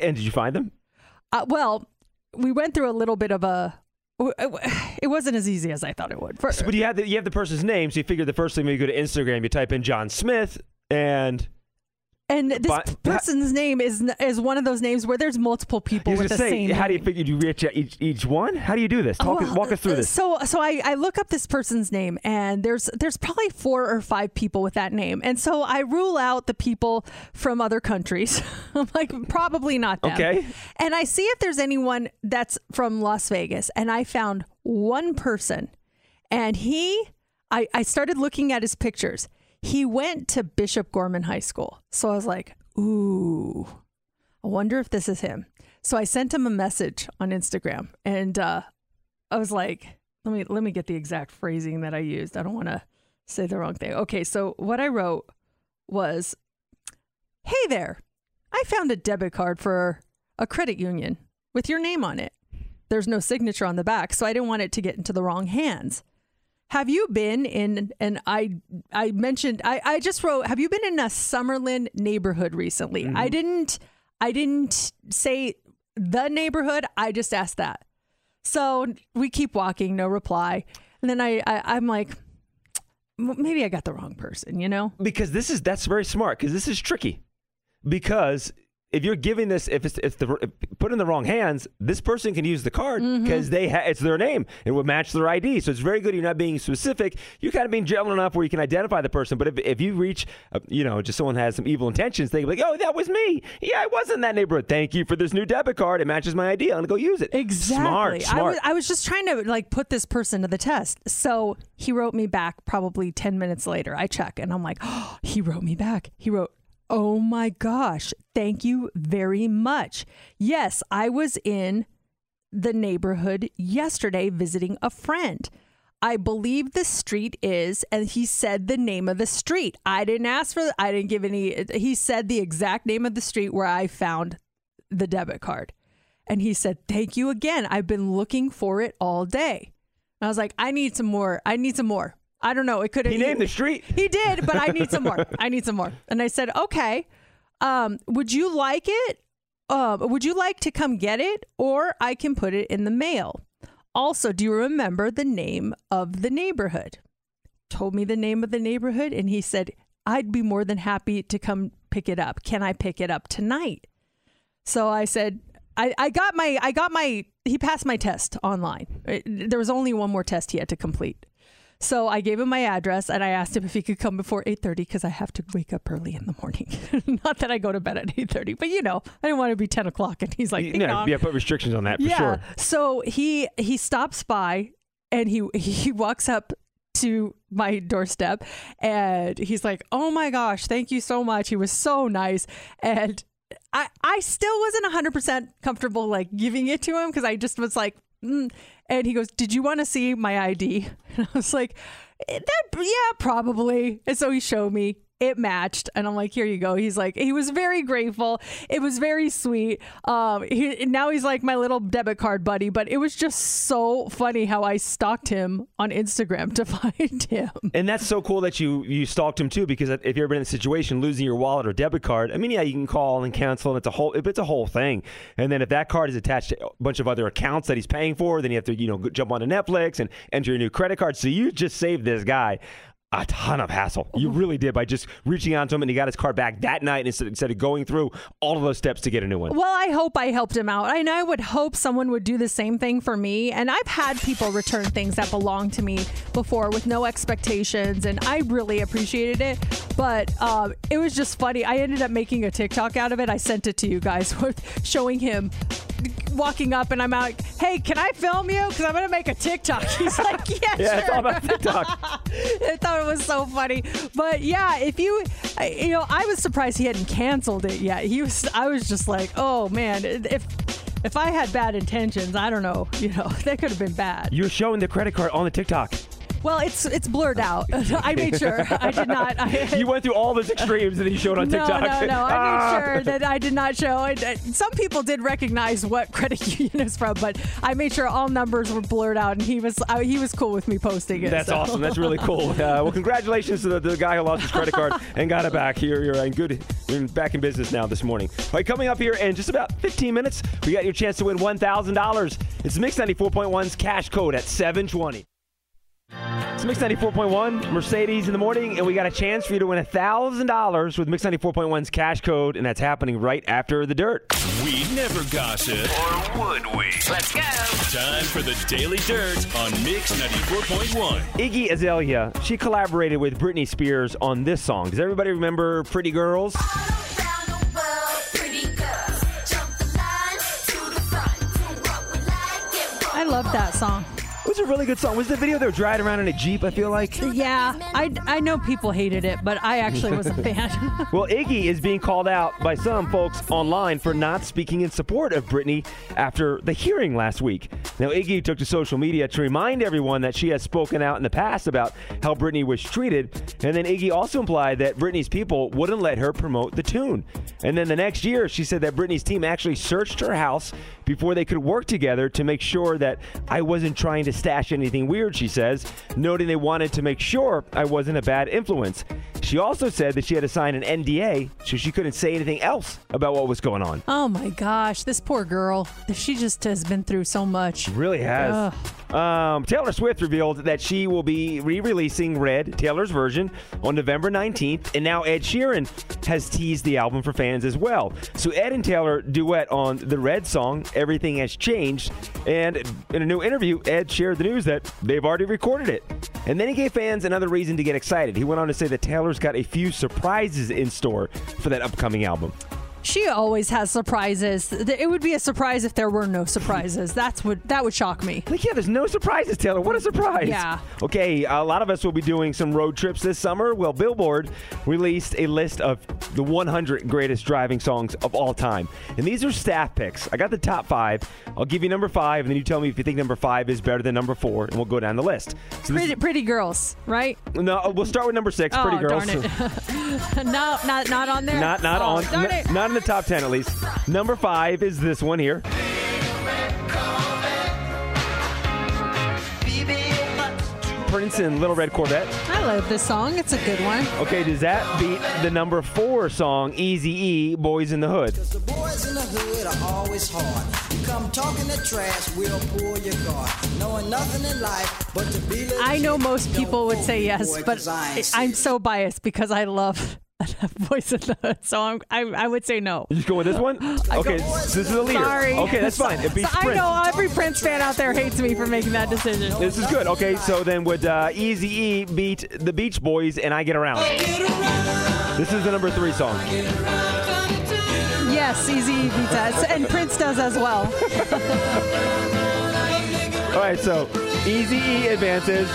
And did you find them? Uh, well, we went through a little bit of a. It wasn't as easy as I thought it would. For, So, but you have the you have the person's name, so you figure the first thing when you go to Instagram, you type in John Smith, and and this But- person's name is is one of those names where there's multiple people with the say, same. how do you figure you reach out each each one? How do you do this? Talk Well, walk us through this. So, so I, I look up this person's name, and there's there's probably four or five people with that name, and so I rule out the people from other countries. I'm like, probably not them. Okay. And I see if there's anyone that's from Las Vegas, and I found one person, and he, I, I started looking at his pictures. He went to Bishop Gorman High School, so I was like, ooh. I wonder if this is him. So I sent him a message on Instagram and uh, I was like, let me let me get the exact phrasing that I used. I don't want to say the wrong thing. Okay, so what I wrote was, "Hey there. I found a debit card for a credit union with your name on it. There's no signature on the back, so I didn't want it to get into the wrong hands." Have you been in and I I mentioned I, I just wrote have you been in a Summerlin neighborhood recently? I mm-hmm. didn't I didn't say the neighborhood, I just asked that. So we keep walking, no reply. And then I, I I'm like maybe I got the wrong person, you know? because this is that's very smart because this is tricky because if you're giving this if it's if the if put in the wrong hands this person can use the card Mm-hmm. because they ha- it's their name it would match their id so it's very good you're not being specific you're kind of being general enough where you can identify the person but if, if you reach uh, you know just someone has some evil intentions they like oh that was me yeah i was in that neighborhood thank you for this new debit card it matches my id i'm gonna go use it Exactly. smart I was, I was just trying to like put this person to the test. So he wrote me back probably 10 minutes later. I check and I'm like, oh, he wrote me back. He wrote, Oh my gosh, thank you very much. Yes, I was in the neighborhood yesterday visiting a friend. I believe the street is, and he said the name of the street. I didn't ask for, I didn't give any, he said the exact name of the street where I found the debit card. And he said, Thank you again. I've been looking for it all day. And I was like, I need some more. I need some more. I don't know. It could have. he named the street He did, but I need some more. I need some more. And I said, Okay. Um, would you like it? Um, would you like to come get it? Or I can put it in the mail. Also, do you remember the name of the neighborhood? Told me the name of the neighborhood, and he said, I'd be more than happy to come pick it up. Can I pick it up tonight? So I said, I, I got my, I got my, he passed my test online. It- there was only one more test he had to complete. So I gave him my address and I asked him if he could come before 8:30 because I have to wake up early in the morning. Not that I go to bed at 8:30, but you know, I didn't want to be 10 o'clock. And he's like, yeah, yeah put restrictions on that for yeah. sure So he he stops by and he he walks up to my doorstep and he's like, "Oh my gosh, thank you so much. He was so nice." And I I still wasn't 100% comfortable like giving it to him cuz I just was like, mm. and he goes, "Did you want to see my ID?" And I was like, "Eh, that yeah, probably. And so he showed me it matched and i'm like here you go he's like he was very grateful it was very sweet um he, now he's like my little debit card buddy but it was just so funny how i stalked him on instagram to find him And that's so cool that you you stalked him too, because if you've ever been in a situation losing your wallet or debit card, I mean, yeah, you can call and cancel, and it's a whole it's a whole thing. And then if that card is attached to a bunch of other accounts that he's paying for, then you have to you know jump onto Netflix and enter your new credit card. So you just saved this guy. A ton of hassle. You really did by just reaching out to him and he got his car back that night instead, instead of going through all of those steps to get a new one. Well, I hope I helped him out. I know I would hope someone would do the same thing for me. And I've had people return things that belong to me before with no expectations, and I really appreciated it. But um, it was just funny. I ended up making a TikTok out of it. I sent it to you guys with showing him walking up, and I'm like, hey, can I film you? Because I'm going to make a TikTok. He's like, yeah, Yeah, it's sure. all about TikTok. I thought it was so funny. But yeah, if you, you know, I was surprised he hadn't canceled it yet. He was, I was just like, oh man, if if I had bad intentions, I don't know, you know, that could have been bad. You're showing the credit card on the TikTok. Well, it's it's blurred out. I made sure. I did not. I, You went through all those extremes and then you showed on no, TikTok. no, no. I Ah. made sure that I did not show. it. Uh, Some people did recognize what credit union is from, but I made sure all numbers were blurred out, and he was uh, he was cool with me posting it. That's so. awesome. That's really cool. Uh, well, congratulations to the, the guy who lost his credit card and got it back. You're, you're in good. You're back in business now this morning. All right, coming up here in just about 15 minutes, we got your chance to win $1,000. It's Mix 94.1's cash code at 720. It's Mix 94.1, Mercedes in the morning, and we got a chance for you to win $1,000 with Mix 94.1's cash code, and that's happening right after the dirt. We never gossip. Or would we? Let's go. Time for the Daily Dirt on Mix 94.1. Iggy Azalea, she collaborated with Britney Spears on this song. Does everybody remember Pretty Girls? I love that song. It was a really good song. Was the video they were driving around in a Jeep, I feel like? Yeah, I, I know people hated it, but I actually was a fan. Well, Iggy is being called out by some folks online for not speaking in support of Britney after the hearing last week. Now, Iggy took to social media to remind everyone that she has spoken out in the past about how Britney was treated. And then Iggy also implied that Britney's people wouldn't let her promote the tune. And then the next year, she said that Britney's team actually searched her house before they could work together to make sure that I wasn't trying to stash anything weird, she says, noting they wanted to make sure I wasn't a bad influence. She also said that she had to sign an NDA so she couldn't say anything else about what was going on. oh my gosh, this poor girl. She just has been through so much. Really has. Um, Taylor Swift revealed that she will be re-releasing Red, Taylor's version, on November 19th, and now Ed Sheeran has teased the album for fans as well. So Ed and Taylor duet on the Red song, Everything Has Changed, and in a new interview, Ed shared the news that they've already recorded it. And then he gave fans another reason to get excited. He went on to say that Taylor's got a few surprises in store for that upcoming album. She always has surprises. It would be a surprise if there were no surprises. That's what that would shock me. Like, yeah, there's no surprises, Taylor. What a surprise. Yeah. Okay, a lot of us will be doing some road trips this summer. Well, Billboard released a list of the 100 greatest driving songs of all time. And these are staff picks. I got the top five. I'll give you number five, and then you tell me if you think number five is better than number four, and we'll go down the list. So Pretty, pretty girls, right? no, we'll start with number six, oh, Pretty Girls. darn it. no, not not on there. Not not Oh, on Darn it. not in the top 10 at least. Number 5 is this one here. Prince and Little Red Corvette. I love this song. It's a good one. Okay, does that beat the number 4 song Easy E Boys in the Hood? The boys in the hood are always hard. You come talking that trash, we'll pull your guard. Knowing nothing in life but to be legit. I know most people would say yes, boy, but 'cause I ain't I'm so biased because I love Voice in the Hood. So I'm, I, I would say no. You just go with this one? Okay, this is the leader. Sorry. Okay, that's fine. It beats So I know every Prince fan out there hates me for making that decision. This is good. Okay, so then would uh, Easy E beat the Beach Boys and I Get Around? This is the number 3 song. Yes, Easy beats us. and Prince does as well. All right, so Easy E advances.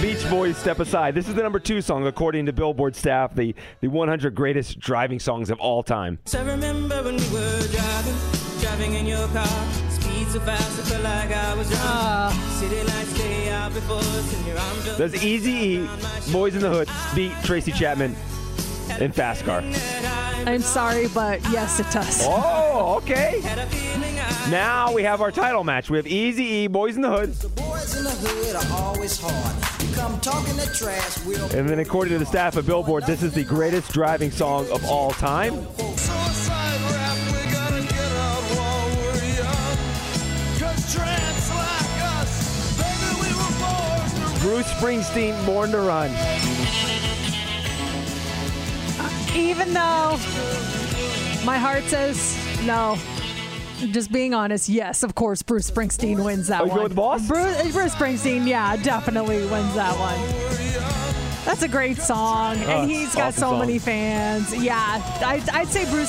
Beach Boys step aside. This is the number two song, according to Billboard staff, the, the 100 greatest driving songs of all time. So I remember when we were driving, driving in your car. Speed so fast, I felt like I was drunk. Ah. City lights stay out before us, and your arm just Does Easy E, Boys in the Hood, beat Tracy Chapman in Fast Car? I'm sorry, but yes, it does. Oh, okay. Now we have our title match. We have Easy E, Boys in the Hood. Boys in the hood are always hard. You come talking that trash, we'll And then, according to the staff at Billboard, this is the greatest driving song of all time. Bruce Springsteen, Born to Run. Even though my heart says no. Just being honest, yes, of course, Bruce Springsteen wins that Oh, you one. go with boss? Bruce, uh, Bruce Springsteen, yeah, definitely wins that one. That's a great song, Oh, and he's got awesome so song. many fans. Yeah, I'd, I'd say Bruce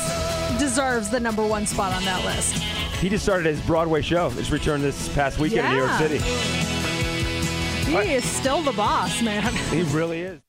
deserves the number one spot on that list. He just started his Broadway show. It's returned this past weekend in New York City. He is still the boss, man. He really is.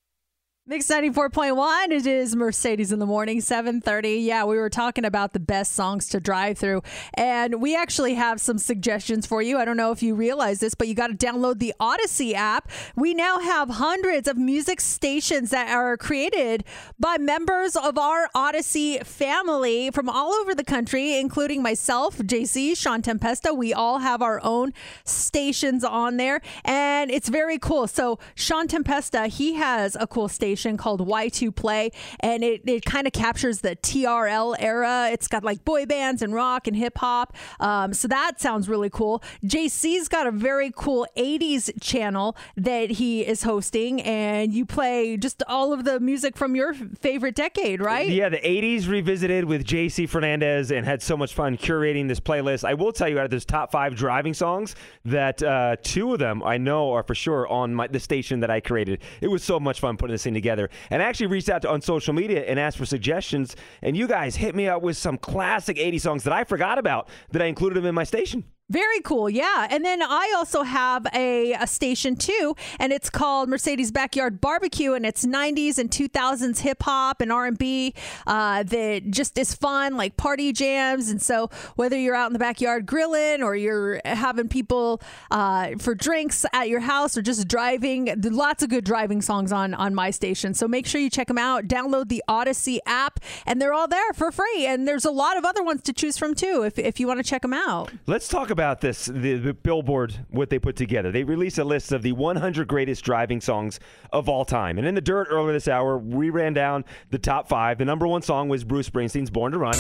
Mix 94.1, it is Mercedes in the morning, 7.30. Yeah, we were talking about the best songs to drive through. And we actually have some suggestions for you. I don't know if you realize this, but you got to download the Audacy app. We now have hundreds of music stations that are created by members of our Audacy family from all over the country, including myself, JC, Sean Tempesta. We all have our own stations on there. And it's very cool. So Sean Tempesta, he has a cool station called Y2 Play, and it, it kind of captures the TRL era. It's got like boy bands and rock and hip hop. Um, so that sounds really cool. JC's got a very cool 80s channel that he is hosting, and you play just all of the music from your favorite decade, right? Yeah, the 80s revisited with JC Fernandez and had so much fun curating this playlist. I will tell you, out of those top five driving songs, that uh, two of them I know are for sure on my, the station that I created. It was so much fun putting this thing together. And I actually reached out to, on social media and asked for suggestions, and you guys hit me up with some classic 80 songs that I forgot about that I included them in my station. Very cool, yeah. And then I also have a, a station too, and it's called Mercedes Backyard Barbecue, and it's '90s and 2000s hip hop and R&B uh, that just is fun, like party jams. And so whether you're out in the backyard grilling or you're having people uh, for drinks at your house or just driving, lots of good driving songs on on my station. So make sure you check them out. Download the Audacy app, and they're all there for free. And there's a lot of other ones to choose from too, if if you want to check them out. Let's talk about this the, the billboard what they put together they released a list of the 100 greatest driving songs of all time and in the dirt earlier this hour we ran down the top five the number one song was bruce springsteen's born to run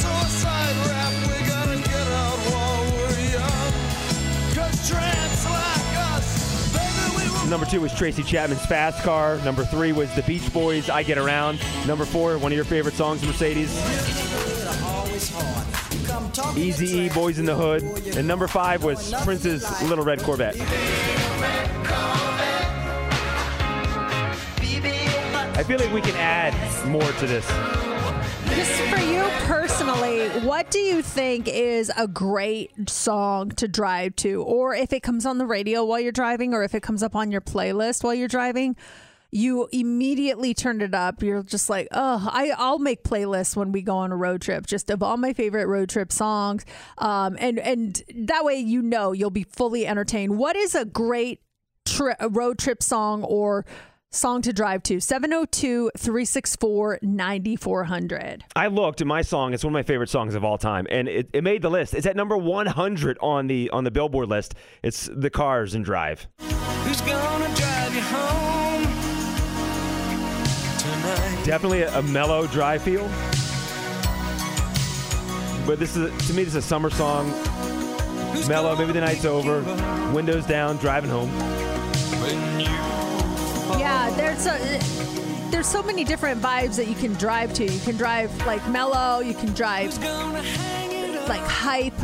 Number two was Tracy Chapman's Fast Car. Number three was The Beach Boys' I Get Around. Number four, one of your favorite songs, Mercedes. Easy E, Boys in the Hood. And number five was Prince's Little Red Corvette. I feel like we can add more to this. Just for you personally, what do you think is a great song to drive to? Or if it comes on the radio while you're driving, or if it comes up on your playlist while you're driving, you immediately turn it up. You're just like, oh, I, I'll make playlists when we go on a road trip, just of all my favorite road trip songs. Um, and, and that way, you know, you'll be fully entertained. What is a great tri- road trip song or song to drive to 702 364 9400 I looked at my song. It's one of my favorite songs of all time, and it, it made the list. It's at number 100 on the on the Billboard list. It's the Cars and Drive. Who's gonna drive you home tonight? Definitely a, a mellow dry feel. But this is to me, this is a summer song. Mellow. Maybe the night's over. Windows down, driving home. Yeah, there's a, there's so many different vibes that you can drive to. You can drive like mellow, you can drive like hype,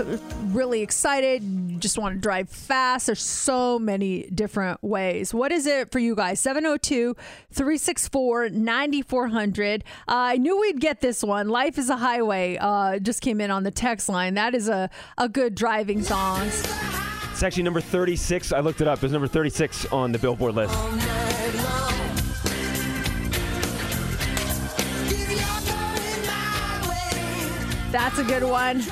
really excited, just want to drive fast. There's so many different ways. What is it for you guys? 702 364 9400. I knew we'd get this one. Life is a Highway uh, just came in on the text line. That is a, a good driving song. It's actually number 36. I looked it up. It was number 36 on the Billboard list. That's a good one.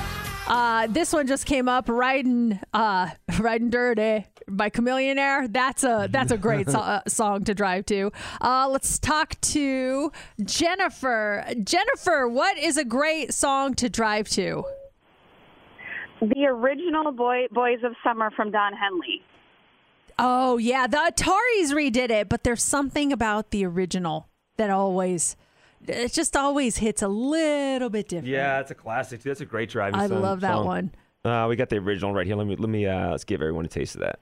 Uh, this one just came up, riding, uh, riding dirty by Chamillionaire. That's a that's a great so- uh, song to drive to. Uh, let's talk to Jennifer. Jennifer, what is a great song to drive to? The original Boy, Boys of Summer from Don Henley. Oh yeah, the Ataris redid it, but there's something about the original that always it just always hits a little bit different. Yeah, it's a classic. That's a great driving I song- love that song. one. Uh, we got the original right here. Let me let me uh, let's give everyone a taste of that.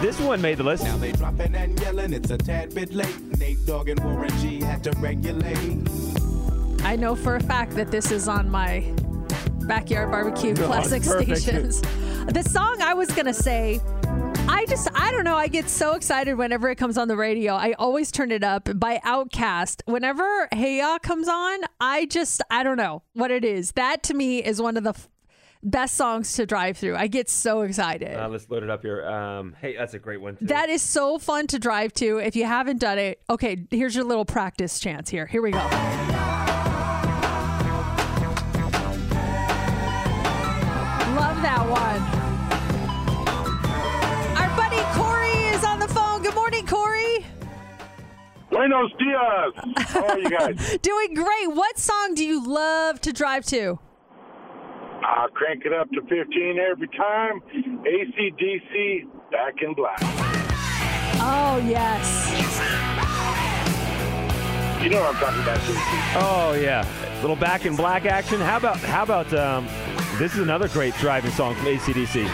This one made the list. Now they dropping and yelling, it's a tad bit late. Nate Dogg and Warren G had to regulate. I know for a fact that this is on my backyard barbecue classic perfect. stations. The song I was gonna say, I just I don't know. I get so excited whenever it comes on the radio. I always turn it up by OutKast. Whenever Hey Ya comes on, I just I don't know what it is. That to me is one of the f- best songs to drive through. I get so excited. Uh, let's load it up here. Um, hey, that's a great one. Too. That is so fun to drive to. If you haven't done it, okay, here's your little practice chance here. Here we go. One. Our buddy Corey is on the phone. Good morning, Corey. Buenos dias. How are you guys? Doing great. What song do you love to drive to? I crank it up to 15 every time. ACDC, Back in Black. Oh, yes. You know what I'm talking about, JC. Oh yeah, little back in black action. How about how about um, this is another great driving song from ACDC.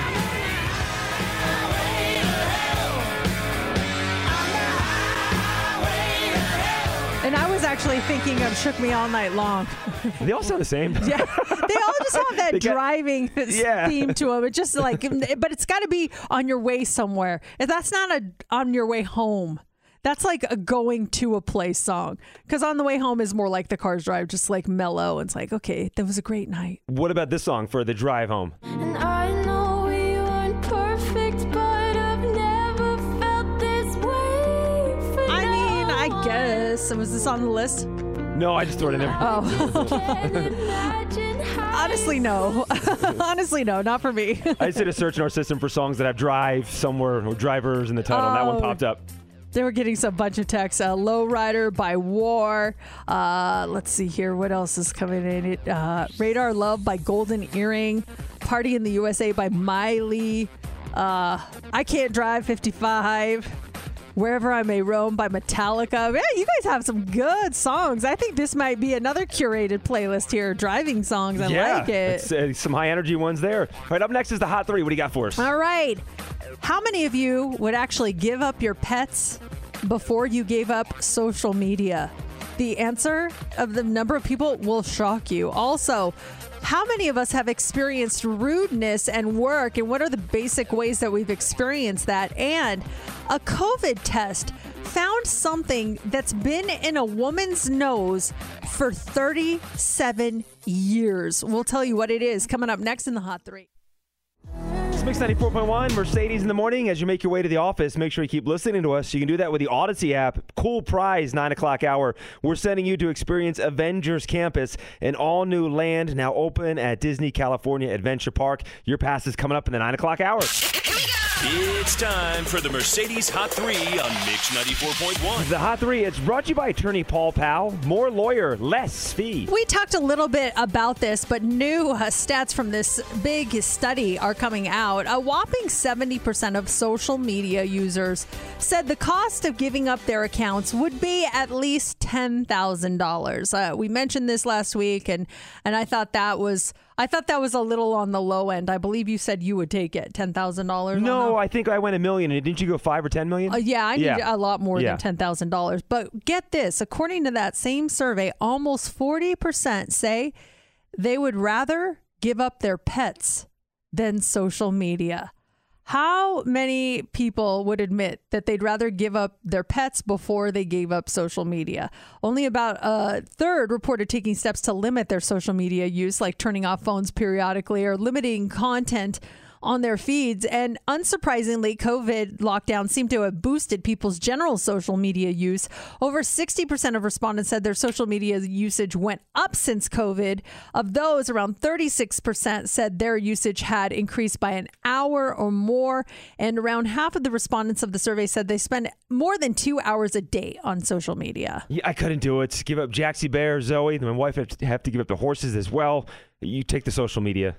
And I was actually thinking of Shook Me All Night Long. They all sound the same. Yeah, they all just have that got- driving Yeah. theme to them. It's just like, but it's got to be on your way somewhere. If that's not a on your way home, that's like a going to a place song. Because on the way home is more like the cars drive, just like mellow. And it's like, okay, that was a great night. What about this song for the drive home? And I know we weren't perfect, but I've never felt this way. For I mean, I guess was this on the list? No, I just threw it in there. Oh, honestly, no. honestly, no, not for me. I just did a search in our system for songs that have drive somewhere or drivers in the title, and that one oh. popped up. They were getting some bunch of texts. Uh, Lowrider by War. Uh, let's see here. What else is coming in? It uh, Radar Love by Golden Earring. Party in the USA by Miley. Uh, I Can't Drive 55. Wherever I May Roam by Metallica. Man, you guys have some good songs. I think this might be another curated playlist here. Driving songs. I yeah, like it. uh, some high energy ones there. All right, up next is the hot three. What do you got for us? All right. How many of you would actually give up your pets before you gave up social media? The answer of the number of people will shock you. Also, how many of us have experienced rudeness and work, and what are the basic ways that we've experienced that? And a COVID test found something that's been in a woman's nose for 37 years. We'll tell you what it is coming up next in the Hot Three. Mix 94.1, Mercedes in the morning. As you make your way to the office, make sure you keep listening to us. You can do that with the Audacy app. Cool prize, 9 o'clock hour. We're sending you to experience Avengers Campus, an all new land now open at Disney California Adventure Park. Your pass is coming up in the 9 o'clock hour. It's time for the Mercedes Hot 3 on Mix 94.1. The Hot 3, it's brought to you by attorney Paul Powell. More lawyer, less fee. We talked a little bit about this, but new uh, stats from this big study are coming out. A whopping 70% of social media users said the cost of giving up their accounts would be at least $10,000. Uh, we mentioned this last week, and, and I thought that was. I thought that was a little on the low end. I believe you said you would take it, ten thousand dollars. No, I think I went a million. And Didn't you go 5 or 10 million? Uh, yeah, I need a lot more Yeah. than ten thousand dollars. But get this: according to that same survey, almost forty percent say they would rather give up their pets than social media. How many people would admit that they'd rather give up their pets before they gave up social media? Only about a third reported taking steps to limit their social media use, like turning off phones periodically or limiting content on their feeds. And unsurprisingly, COVID lockdown seemed to have boosted people's general social media use. Over 60% of respondents said their social media usage went up since COVID. Of those, around 36% said their usage had increased by an hour or more. And around half of the respondents of the survey said they spend more than two hours a day on social media. Yeah, I couldn't do it. Give up Jaxie Bear, Zoe. My wife have to, have to give up the horses as well. You take the social media.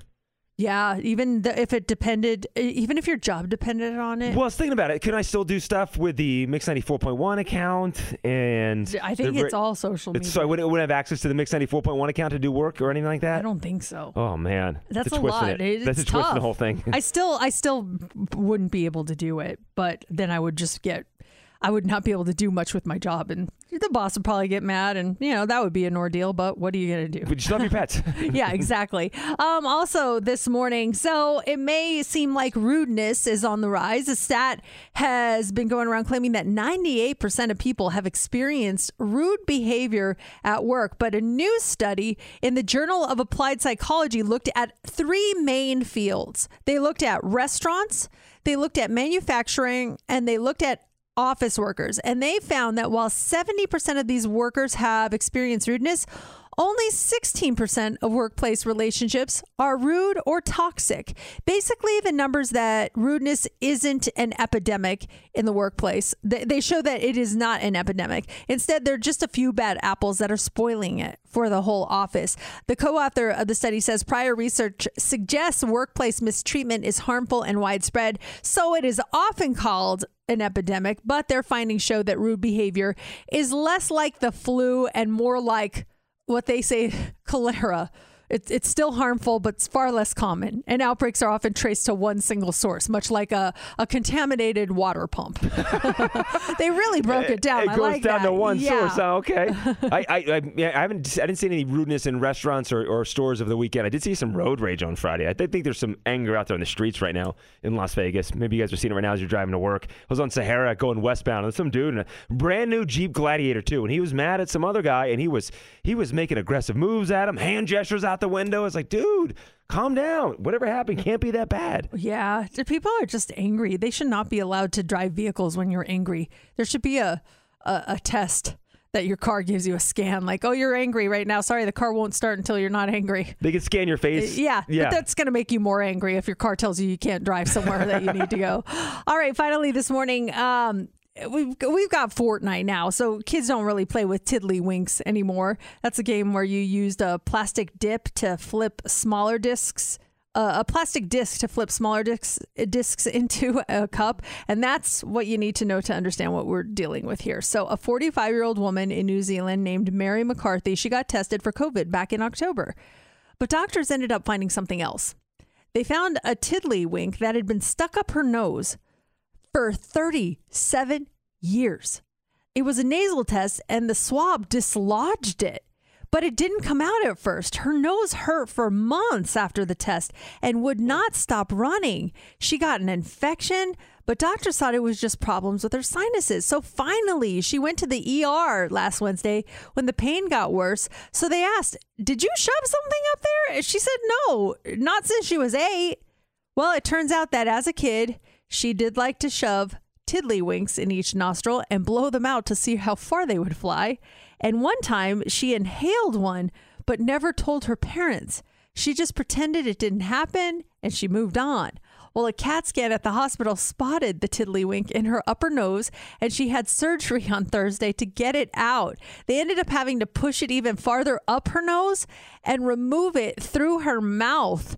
Yeah, even the, if it depended, even if your job depended on it. Well, I was thinking about it. Can I still do stuff with the Mix 94.1 account? And I think the- it's all social media. So I wouldn't, wouldn't have access to the Mix 94.1 account to do work or anything like that? I don't think so. Oh, man. That's It's a twisting lot. It. It- That's a it's twist in the whole thing. I still, I still wouldn't be able to do it, but then I would just get. I would not be able to do much with my job, and the boss would probably get mad, and you know that would be an ordeal. But what are you gonna do? But just love your pets. yeah, exactly. Um, also, this morning, so it may seem like rudeness is on the rise. A stat has been going around claiming that 98% of people have experienced rude behavior at work. But a new study in the Journal of Applied Psychology looked at three main fields. They looked at restaurants, they looked at manufacturing, and they looked at office workers. And they found that while 70% of these workers have experienced rudeness, only 16% of workplace relationships are rude or toxic. Basically, the numbers that rudeness isn't an epidemic in the workplace, they show that it is not an epidemic. Instead, there are just a few bad apples that are spoiling it for the whole office. The co author of the study says prior research suggests workplace mistreatment is harmful and widespread, so it is often called an epidemic, but their findings show that rude behavior is less like the flu and more like what they say cholera. It's, it's still harmful, but it's far less common. And outbreaks are often traced to one single source, much like a, a contaminated water pump. they really broke it down. It goes like down that. to one yeah. source. Oh, okay. I, I, I, yeah, I haven't. I didn't see any rudeness in restaurants or, or stores over the weekend. I did see some road rage on Friday. I think there's some anger out there in the streets right now in Las Vegas. Maybe you guys are seeing it right now as you're driving to work. I was on Sahara going westbound, and some dude in a brand new Jeep Gladiator too, and he was mad at some other guy, and he was he was making aggressive moves at him, hand gestures out the window. It's like, dude, calm down. Whatever happened can't be that bad. Yeah, people are just angry. They should not be allowed to drive vehicles when you're angry. There should be a, a, a test that your car gives you a scan, like, oh, you're angry right now. Sorry, the car won't start until you're not angry. They can scan your face. Yeah, yeah. but that's going to make you more angry if your car tells you you can't drive somewhere that you need to go. All right, finally this morning, um, we've we've got Fortnite now, so kids don't really play with tiddlywinks anymore. That's a game where you used a plastic dip to flip smaller discs. Uh, a plastic disc to flip smaller discs discs into a cup, and that's what you need to know to understand what we're dealing with here. So, a 45 year old woman in New Zealand named Mary McCarthy, she got tested for COVID back in October, but doctors ended up finding something else. They found a tiddlywink that had been stuck up her nose for 37 years. It was a nasal test and the swab dislodged it, but it didn't come out at first. Her nose hurt for months after the test and would not stop running. She got an infection, but doctors thought it was just problems with her sinuses. So finally, she went to the ER last Wednesday when the pain got worse. So they asked, Did you shove something up there? She said, No, not since she was eight. Well, it turns out that as a kid, she did like to shove tiddlywinks in each nostril and blow them out to see how far they would fly. And one time she inhaled one, but never told her parents. She just pretended it didn't happen and she moved on. Well, a CAT scan at the hospital spotted the tiddlywink in her upper nose, and she had surgery on Thursday to get it out. They ended up having to push it even farther up her nose and remove it through her mouth.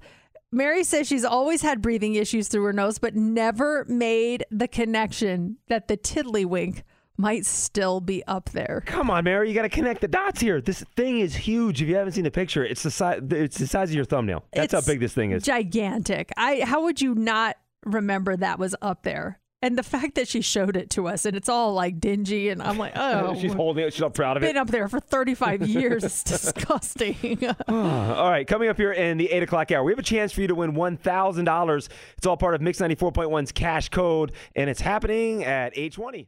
Mary says she's always had breathing issues through her nose, but never made the connection that the tiddlywink might still be up there. Come on, Mary, you got to connect the dots here. This thing is huge. If you haven't seen the picture, it's the size. It's the size of your thumbnail. That's It's how big this thing is. Gigantic. I how would you not remember that was up there? And the fact that she showed it to us and it's all like dingy and I'm like, oh, She's holding it. She's all proud of it. been up there for 35 years. It's disgusting. all right, coming up here in the 8 o'clock hour, we have a chance for you to win $1,000. It's all part of Mix 94.1's Cash Code, and it's happening at 820.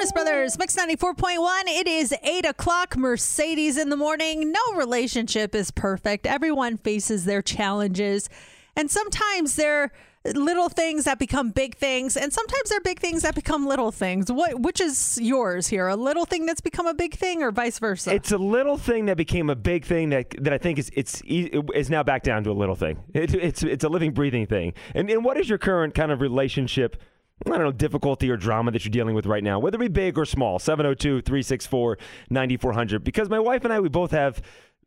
Jonas Brothers, Mix 94.1. It is 8 o'clock, Mercedes in the morning. No relationship is perfect. Everyone faces their challenges. And sometimes they're little things that become big things. And sometimes they're big things that become little things. What, which is yours here? A little thing that's become a big thing or vice versa? It's a little thing that became a big thing that that I think is it's is now back down to a little thing. It, it's it's a living, breathing thing. And and what is your current kind of relationship I don't know, difficulty or drama that you're dealing with right now, whether it be big or small. 702 364 9400. Because my wife and I, we both have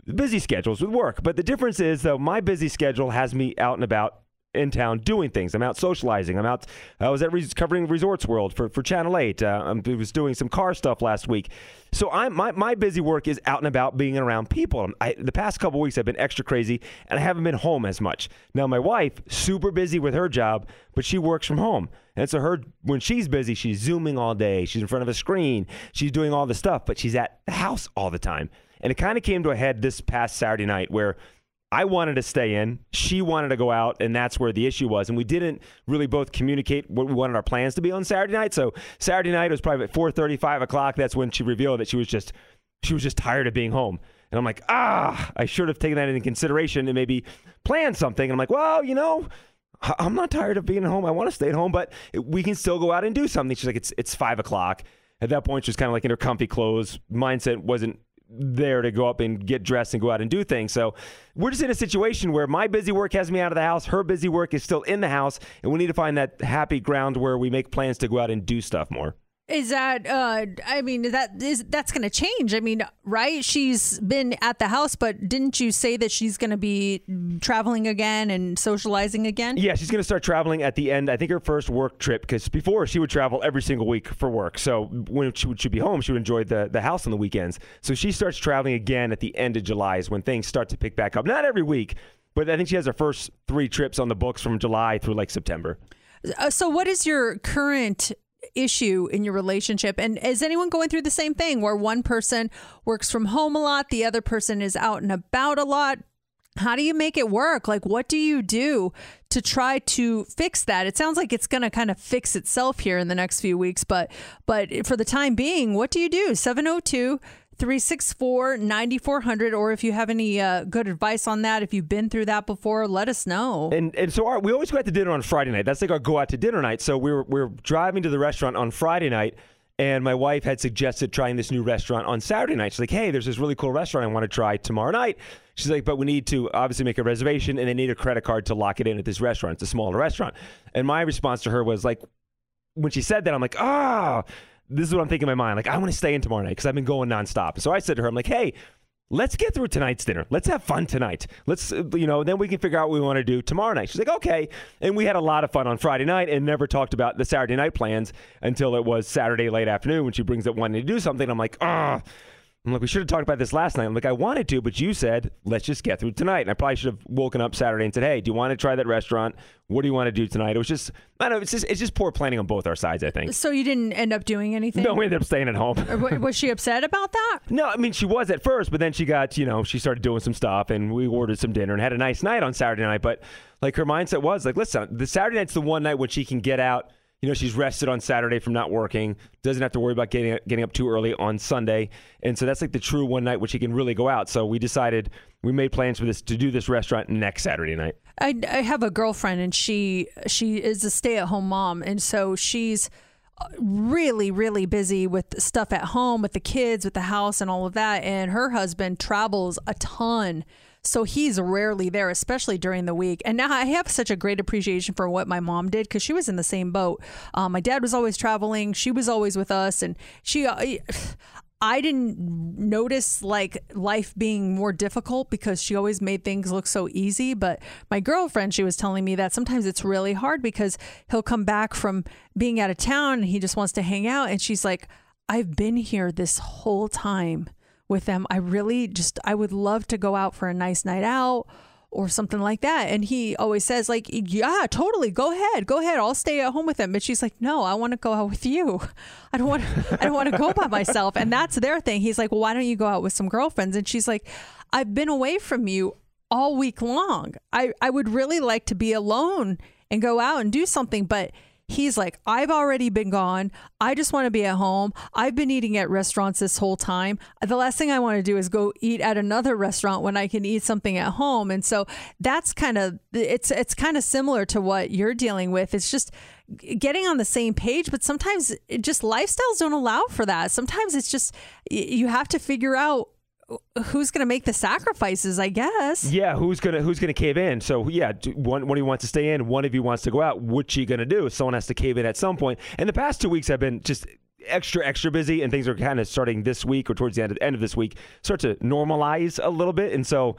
busy schedules with work. But the difference is, though, my busy schedule has me out and about in town doing things. I'm out socializing. I'm out. I was at res- covering Resorts World for, for Channel 8. Uh, I was doing some car stuff last week. So I'm my, my busy work is out and about being around people. I, the past couple weeks I've been extra crazy and I haven't been home as much. Now my wife super busy with her job, but she works from home. And so her when she's busy, she's zooming all day. She's in front of a screen. She's doing all the stuff, but she's at the house all the time. And it kind of came to a head this past Saturday night where I wanted to stay in. She wanted to go out, and that's where the issue was. And we didn't really both communicate what we wanted our plans to be on Saturday night. So Saturday night was probably at 4:30, 5 o'clock. That's when she revealed that she was just she was just tired of being home. And I'm like, ah, I should have taken that into consideration and maybe planned something. And I'm like, well, you know, I'm not tired of being home. I want to stay at home, but we can still go out and do something. She's like, it's it's five o'clock. At that point, she was kind of like in her comfy clothes. Mindset wasn't there to go up and get dressed and go out and do things. So we're just in a situation where my busy work has me out of the house, her busy work is still in the house, and we need to find that happy ground where we make plans to go out and do stuff more. Is that uh I mean that is that's going to change. I mean, right? She's been at the house, but didn't you say that she's going to be traveling again and socializing again? Yeah, she's going to start traveling at the end. I think her first work trip because before she would travel every single week for work. So when she would she'd be home, she would enjoy the the house on the weekends. So she starts traveling again at the end of July is when things start to pick back up. Not every week, but I think she has her first three trips on the books from July through like September. Uh, so what is your current issue in your relationship? And is anyone going through the same thing where one person works from home a lot the other person is out and about a lot? How do you make it work? Like what do you do to try to fix that? It sounds like it's going to kind of fix itself here in the next few weeks but but for the time being what do you do? 702 364 9400 or if you have any uh, good advice on that if you've been through that before let us know And and so our, we always go out to dinner on Friday night. That's like our go out to dinner night. So we were we were driving to the restaurant on Friday night, and my wife had suggested trying this new restaurant on Saturday night. She's like, "Hey, there's this really cool restaurant I want to try tomorrow night." She's like, "But we need to obviously make a reservation, and they need a credit card to lock it in at this restaurant. It's a smaller restaurant." And my response to her was like, when she said that, I'm like, "Ah." This is what I'm thinking in my mind. Like, I want to stay in tomorrow night because I've been going nonstop. So I said to her, I'm like, hey, let's get through tonight's dinner. Let's have fun tonight. Let's, uh, you know, then we can figure out what we want to do tomorrow night. She's like, okay. And we had a lot of fun on Friday night and never talked about the Saturday night plans until it was Saturday late afternoon when she brings up wanting to do something. I'm like, ah. I'm like, we should have talked about this last night. I'm like, I wanted to, but you said, let's just get through tonight. And I probably should have woken up Saturday and said, hey, do you want to try that restaurant? What do you want to do tonight? It was just, I don't know, it's just, it's just poor planning on both our sides, I think. so you didn't end up doing anything No, we ended up staying at home. Or wa- was she upset about that No, I mean she was at first, but then she got, you know, she started doing some stuff, and we ordered some dinner and had a nice night on Saturday night. But like her mindset was like, listen, the Saturday night's the one night when she can get out. You know, she's rested on Saturday from not working, doesn't have to worry about getting getting up too early on Sunday, and so that's like the true one night which she can really go out. So we decided we made plans for this to do this restaurant next Saturday night. I, I have a girlfriend and she she is a stay-at-home mom and so she's uh, really really busy with stuff at home with the kids with the house and all of that and her husband travels a ton so he's rarely there especially during the week and now i have such a great appreciation for what my mom did because she was in the same boat um, my dad was always traveling she was always with us and she I didn't notice like life being more difficult because she always made things look so easy. But my girlfriend, she was telling me that sometimes it's really hard because he'll come back from being out of town and he just wants to hang out. And she's like, I've been here this whole time with them. I really just, I would love to go out for a nice night out or something like that. And he always says, like, yeah, totally, go ahead, go ahead. I'll stay at home with him. But she's like, no, I want to go out with you. I don't want, I don't want to go by myself. And that's their thing. He's like, well, why don't you go out with some girlfriends? And she's like, I've been away from you all week long. I, I would really like to be alone and go out and do something, but he's like, I've already been gone. I just want to be at home. I've been eating at restaurants this whole time. The last thing I want to do is go eat at another restaurant when I can eat something at home. And so that's kind of it's it's kind of similar to what you're dealing with. It's just getting on the same page, but sometimes just lifestyles don't allow for that. Sometimes it's just you have to figure out who's going to make the sacrifices? I guess. Yeah, who's gonna who's gonna cave in? So yeah, one one of you wants to stay in, one of you wants to go out. What's she gonna do? Someone has to cave in at some point. And the past two weeks have been just extra extra busy, and things are kind of starting this week or towards the end of, end of this week start to normalize a little bit. And so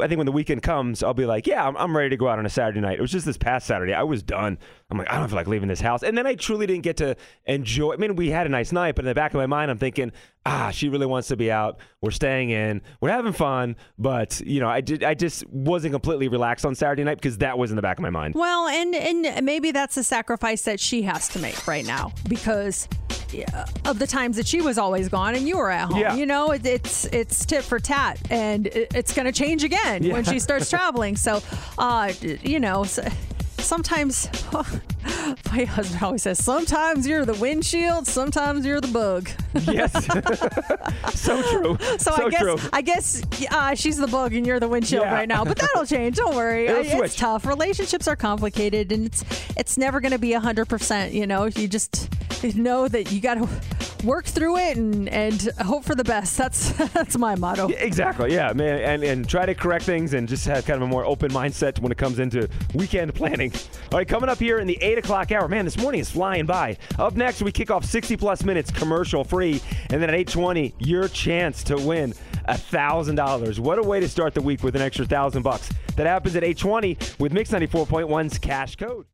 I think when the weekend comes, I'll be like, yeah, I'm, I'm ready to go out on a Saturday night. It was just this past Saturday. I was done. I'm like, I don't feel like leaving this house. And then I truly didn't get to enjoy. I mean, we had a nice night, but in the back of my mind, I'm thinking, ah, she really wants to be out. We're staying in. We're having fun. But, you know, I, did, I just wasn't completely relaxed on Saturday night because that was in the back of my mind. Well, and and maybe that's a sacrifice that she has to make right now because of the times that she was always gone and you were at home. Yeah. You know, it, it's it's tit for tat, and it, it's going to change again Yeah. when she starts traveling. So, uh, you know. s Sometimes, my husband always says, sometimes you're the windshield, sometimes you're the bug. Yes. so true. So, So I guess true. I guess uh, she's the bug and you're the windshield Yeah. right now. But that'll change. Don't worry. It's tough. Relationships are complicated, and it's it's never going to be hundred percent. You know, you just know that you got to work through it and and hope for the best. That's that's my motto. Exactly. Yeah, man, and and try to correct things and just have kind of a more open mindset when it comes into weekend planning. All right, coming up here in the eight o'clock hour. Man, this morning is flying by. Up next, we kick off sixty plus minutes commercial free, and then at eight twenty, your chance to win a thousand dollars. What a way to start the week with an extra thousand bucks. That happens at eight twenty with Mix 94.1's cash code.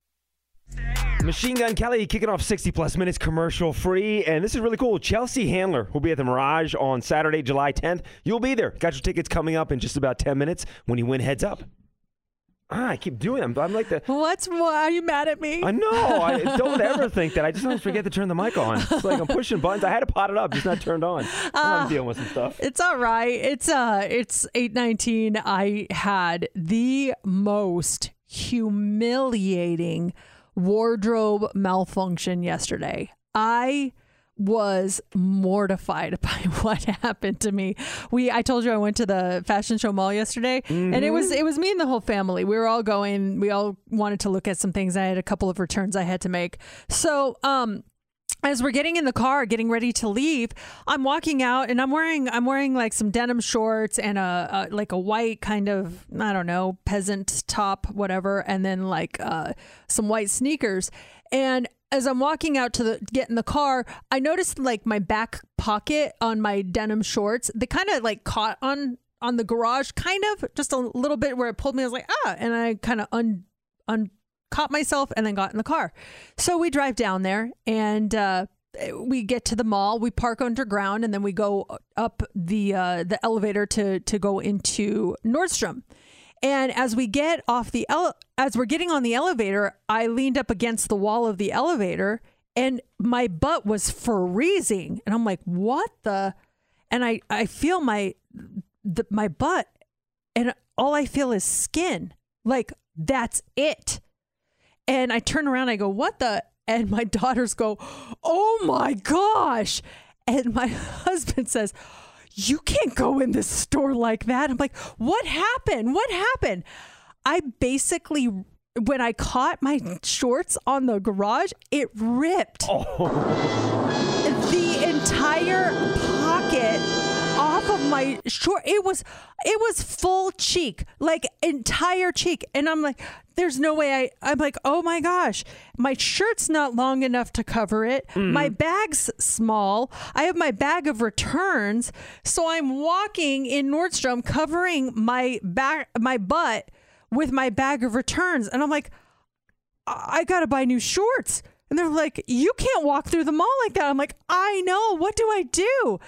Machine Gun Kelly kicking off 60 plus minutes commercial free. And this is really cool. Chelsea Handler will be at the Mirage on Saturday, July 10th. You'll be there. Got your tickets coming up in just about 10 minutes when you win heads up. Ah, I keep doing them. I'm like the. What's why are you mad at me? I know. I don't ever think that. I just always forget to turn the mic on. It's like I'm pushing buttons. I had to pot it up, just not turned on. I'm dealing with some stuff. It's all right. It's uh it's 819. I had the most humiliating wardrobe malfunction yesterday. I was mortified by what happened to me. We I told you I went to the fashion show mall yesterday and it was it was me and the whole family. We were all going, we all wanted to look at some things. I had a couple of returns I had to make. So, um as we're getting in the car getting ready to leave i'm walking out and i'm wearing i'm wearing like some denim shorts and a, a like a white kind of i don't know peasant top whatever and then like uh some white sneakers and as i'm walking out to the get in the car i noticed like my back pocket on my denim shorts they kind of like caught on on the garage kind of just a little bit where it pulled me i was like ah and i kind of un un caught myself and then got in the car. So we drive down there and uh, we get to the mall. We park underground and then we go up the uh, the elevator to to go into Nordstrom. And as we get off the ele- as we're getting on the elevator, I leaned up against the wall of the elevator and my butt was freezing. And I'm like, "What the?" And I I feel my the, my butt and all I feel is skin. Like that's it. And I turn around, I go, What the? And my daughters go, Oh my gosh. And my husband says, You can't go in this store like that. I'm like, What happened? What happened? I basically, when I caught my shorts on the garage, it ripped oh. the entire pocket my short it was it was full cheek like entire cheek and i'm like there's no way i i'm like oh my gosh my shirt's not long enough to cover it mm-hmm. my bag's small i have my bag of returns so i'm walking in nordstrom covering my back my butt with my bag of returns and i'm like I I gotta buy new shorts. And they're like, you can't walk through the mall like that. I'm like, I know. What do I do?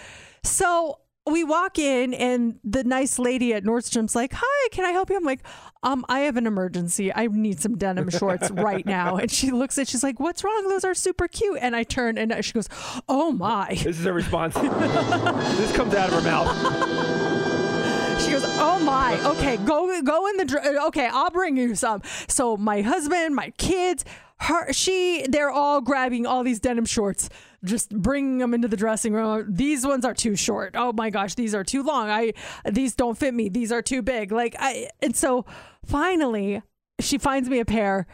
So we walk in, and the nice lady at Nordstrom's like, Hi, can I help you? I'm like, um, I have an emergency. I need some denim shorts right now. And she looks at, she's like, What's wrong? Those are super cute. And I turn and she goes, Oh my. This is her response. this comes out of her mouth. She goes, "Oh my, okay, go go in the dr- okay, I'll bring you some." So my husband, my kids, her, she, they're all grabbing all these denim shorts, just bringing them into the dressing room. These ones are too short. Oh my gosh, these are too long. I these don't fit me. These are too big. Like I, and so finally, she finds me a pair.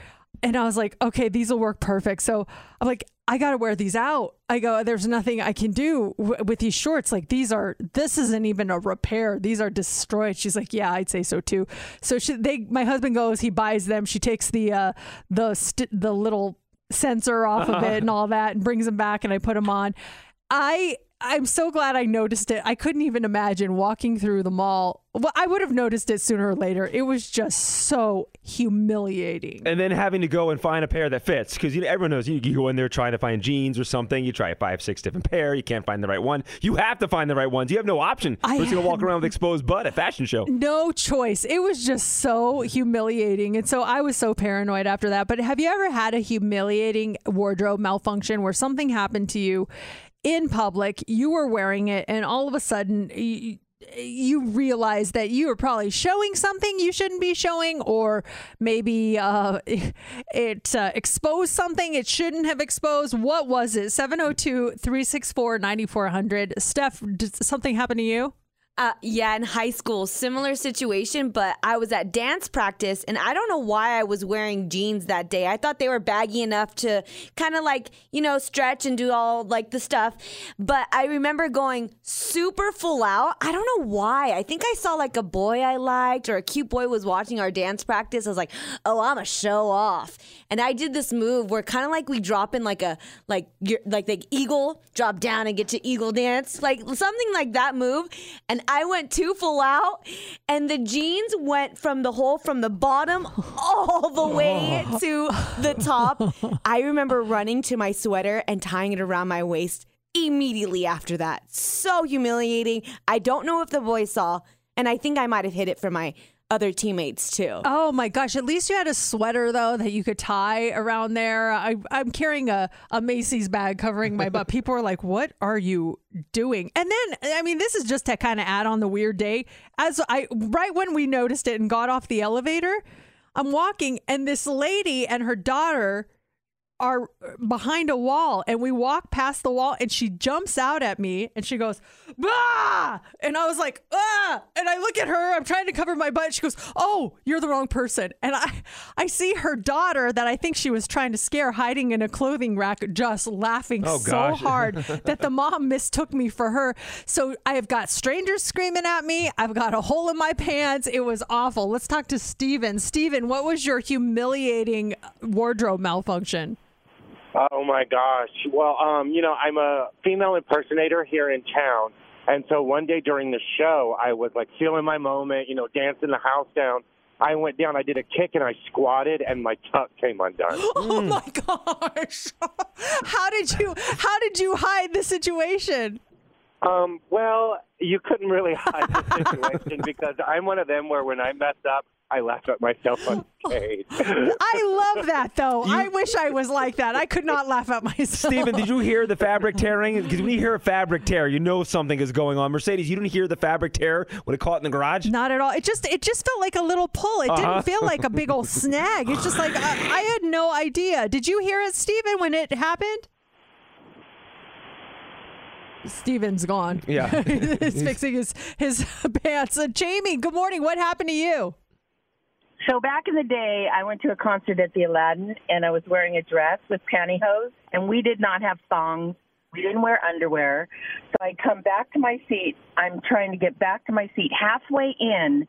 And I was like, okay, these will work perfect. So I'm like, I got to wear these out. I go, there's nothing I can do w- with these shorts. Like these are, this isn't even a repair. These are destroyed. She's like, yeah, I'd say so too. So she, they, my husband goes, he buys them. She takes the, uh, the, st- the little sensor off of it and uh-huh. all that and brings them back and I put them on. I, I'm so glad I noticed it. I couldn't even imagine walking through the mall. Well, I would have noticed it sooner or later. It was just so humiliating. And then having to go and find a pair that fits because you know, everyone knows you, you go in there trying to find jeans or something. You try five, six different pair. You can't find the right one. You have to find the right ones. You have no option. We're just gonna walk around with exposed butt at fashion show. No choice. It was just so humiliating. And so I was so paranoid after that. But have you ever had a humiliating wardrobe malfunction where something happened to you in public? You were wearing it, and all of a sudden, you, you realize that you are probably showing something you shouldn't be showing, or maybe uh, it uh, exposed something it shouldn't have exposed. What was it? 702 364 9400. Steph, did something happen to you? Uh, yeah, in high school, similar situation, but I was at dance practice and I don't know why I was wearing jeans that day. I thought they were baggy enough to kind of like, you know, stretch and do all like the stuff. But I remember going super full out. I don't know why. I think I saw like a boy I liked or a cute boy was watching our dance practice. I was like, oh, I'm a show off. And I did this move where kind of like we drop in like a, like, like the eagle, drop down and get to eagle dance, like something like that move. And I went too full out, and the jeans went from the hole from the bottom all the way oh. to the top. I remember running to my sweater and tying it around my waist immediately after that. So humiliating. I don't know if the boys saw, and I think I might have hid it from my other teammates too. Oh my gosh! At least you had a sweater though that you could tie around there. I, I'm carrying a, a Macy's bag covering my butt. People are like, "What are you doing?" And then, I mean, this is just to kind of add on the weird day. As I right when we noticed it and got off the elevator, I'm walking, and this lady and her daughter are behind a wall and we walk past the wall and she jumps out at me and she goes bah! And i was like ah! And i look at her i'm trying to cover my butt she goes oh you're the wrong person. And i i see her daughter that i think she was trying to scare hiding in a clothing rack just laughing Oh, so hard that the mom mistook me for her. So i have got strangers screaming at me. I've got a hole in my pants. It was awful. Let's talk to steven. Steven what was your humiliating wardrobe malfunction Oh my gosh. Well, um, you know, I'm a female impersonator here in town. And so one day during the show, I was like feeling my moment, you know, dancing the house down. I went down, I did a kick and I squatted and my tuck came undone. Oh my gosh. how did you how did you hide the situation? Um, well, you couldn't really hide the situation because I'm one of them where when I mess up, I laugh at myself on stage. I love that though. I wish I was like that. I could not laugh at myself. Steven, did you hear the fabric tearing? Because when you hear a fabric tear, you know something is going on. Mercedes, you didn't hear the fabric tear when it caught in the garage? Not at all. It just it just felt like a little pull. It Uh-huh. didn't feel like a big old snag. It's just like I, I had no idea. Did you hear it, Steven, when it happened? Steven's gone. Yeah. He's fixing his his pants. Uh, Jamie, good morning. What happened to you? So back in the day, I went to a concert at the Aladdin, and I was wearing a dress with pantyhose, and we did not have thongs. We didn't wear underwear. So I come back to my seat. I'm trying to get back to my seat halfway in,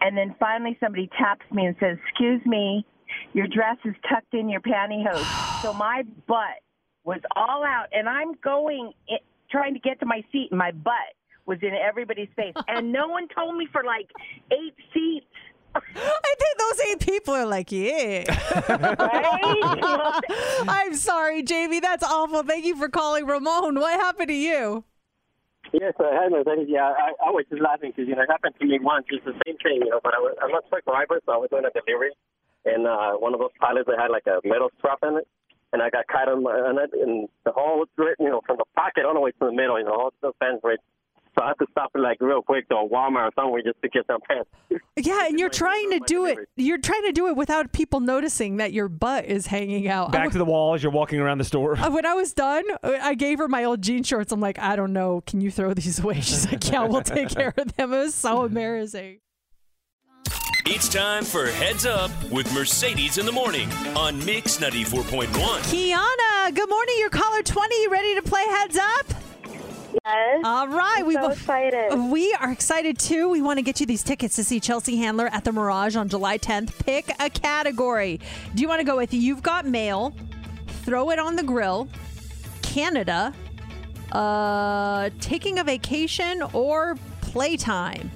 and then finally somebody taps me and says, "Excuse me, your dress is tucked in your pantyhose." so my butt was all out, and I'm going i trying to get to my seat, and my butt was in everybody's face, and no one told me for like eight seats. I think those eight people are like, yeah. I'm sorry, Jamie. That's awful. Thank you for calling Ramon. What happened to you? Yes, I had no thing. Yeah, I, I was just laughing because you know it happened to me once. It's the same thing, you know. But I was, I'm not truck driver, so I was doing a delivery, and uh, one of those pilots that had like a metal strap in it, and I got caught on, my, on it, and the whole strip, you know, from the pocket all the way to the middle, you know, all the fence right. So I had to stop it like real quick to a Walmart or somewhere just to get some pants. Yeah, and you're trying to do it. You're trying to do it without people noticing that your butt is hanging out. Back to the wall as you're walking around the store. When I was done, uh, I gave her my old jean shorts. I'm like, I don't know. Can you throw these away? She's like, Yeah, we'll take care of them. It was so embarrassing. It's time for Heads Up with Mercedes in the Morning on Mix 94.1. Kiana Kiana, good morning. You're caller 20. You ready to play Heads Up? Yes. All right. I'm we so excited. We are excited too. We want to get you these tickets to see Chelsea Handler at the Mirage on July 10th. Pick a category. Do you want to go with You've Got Mail, Throw It on the Grill, Canada, uh, Taking a Vacation, or Playtime?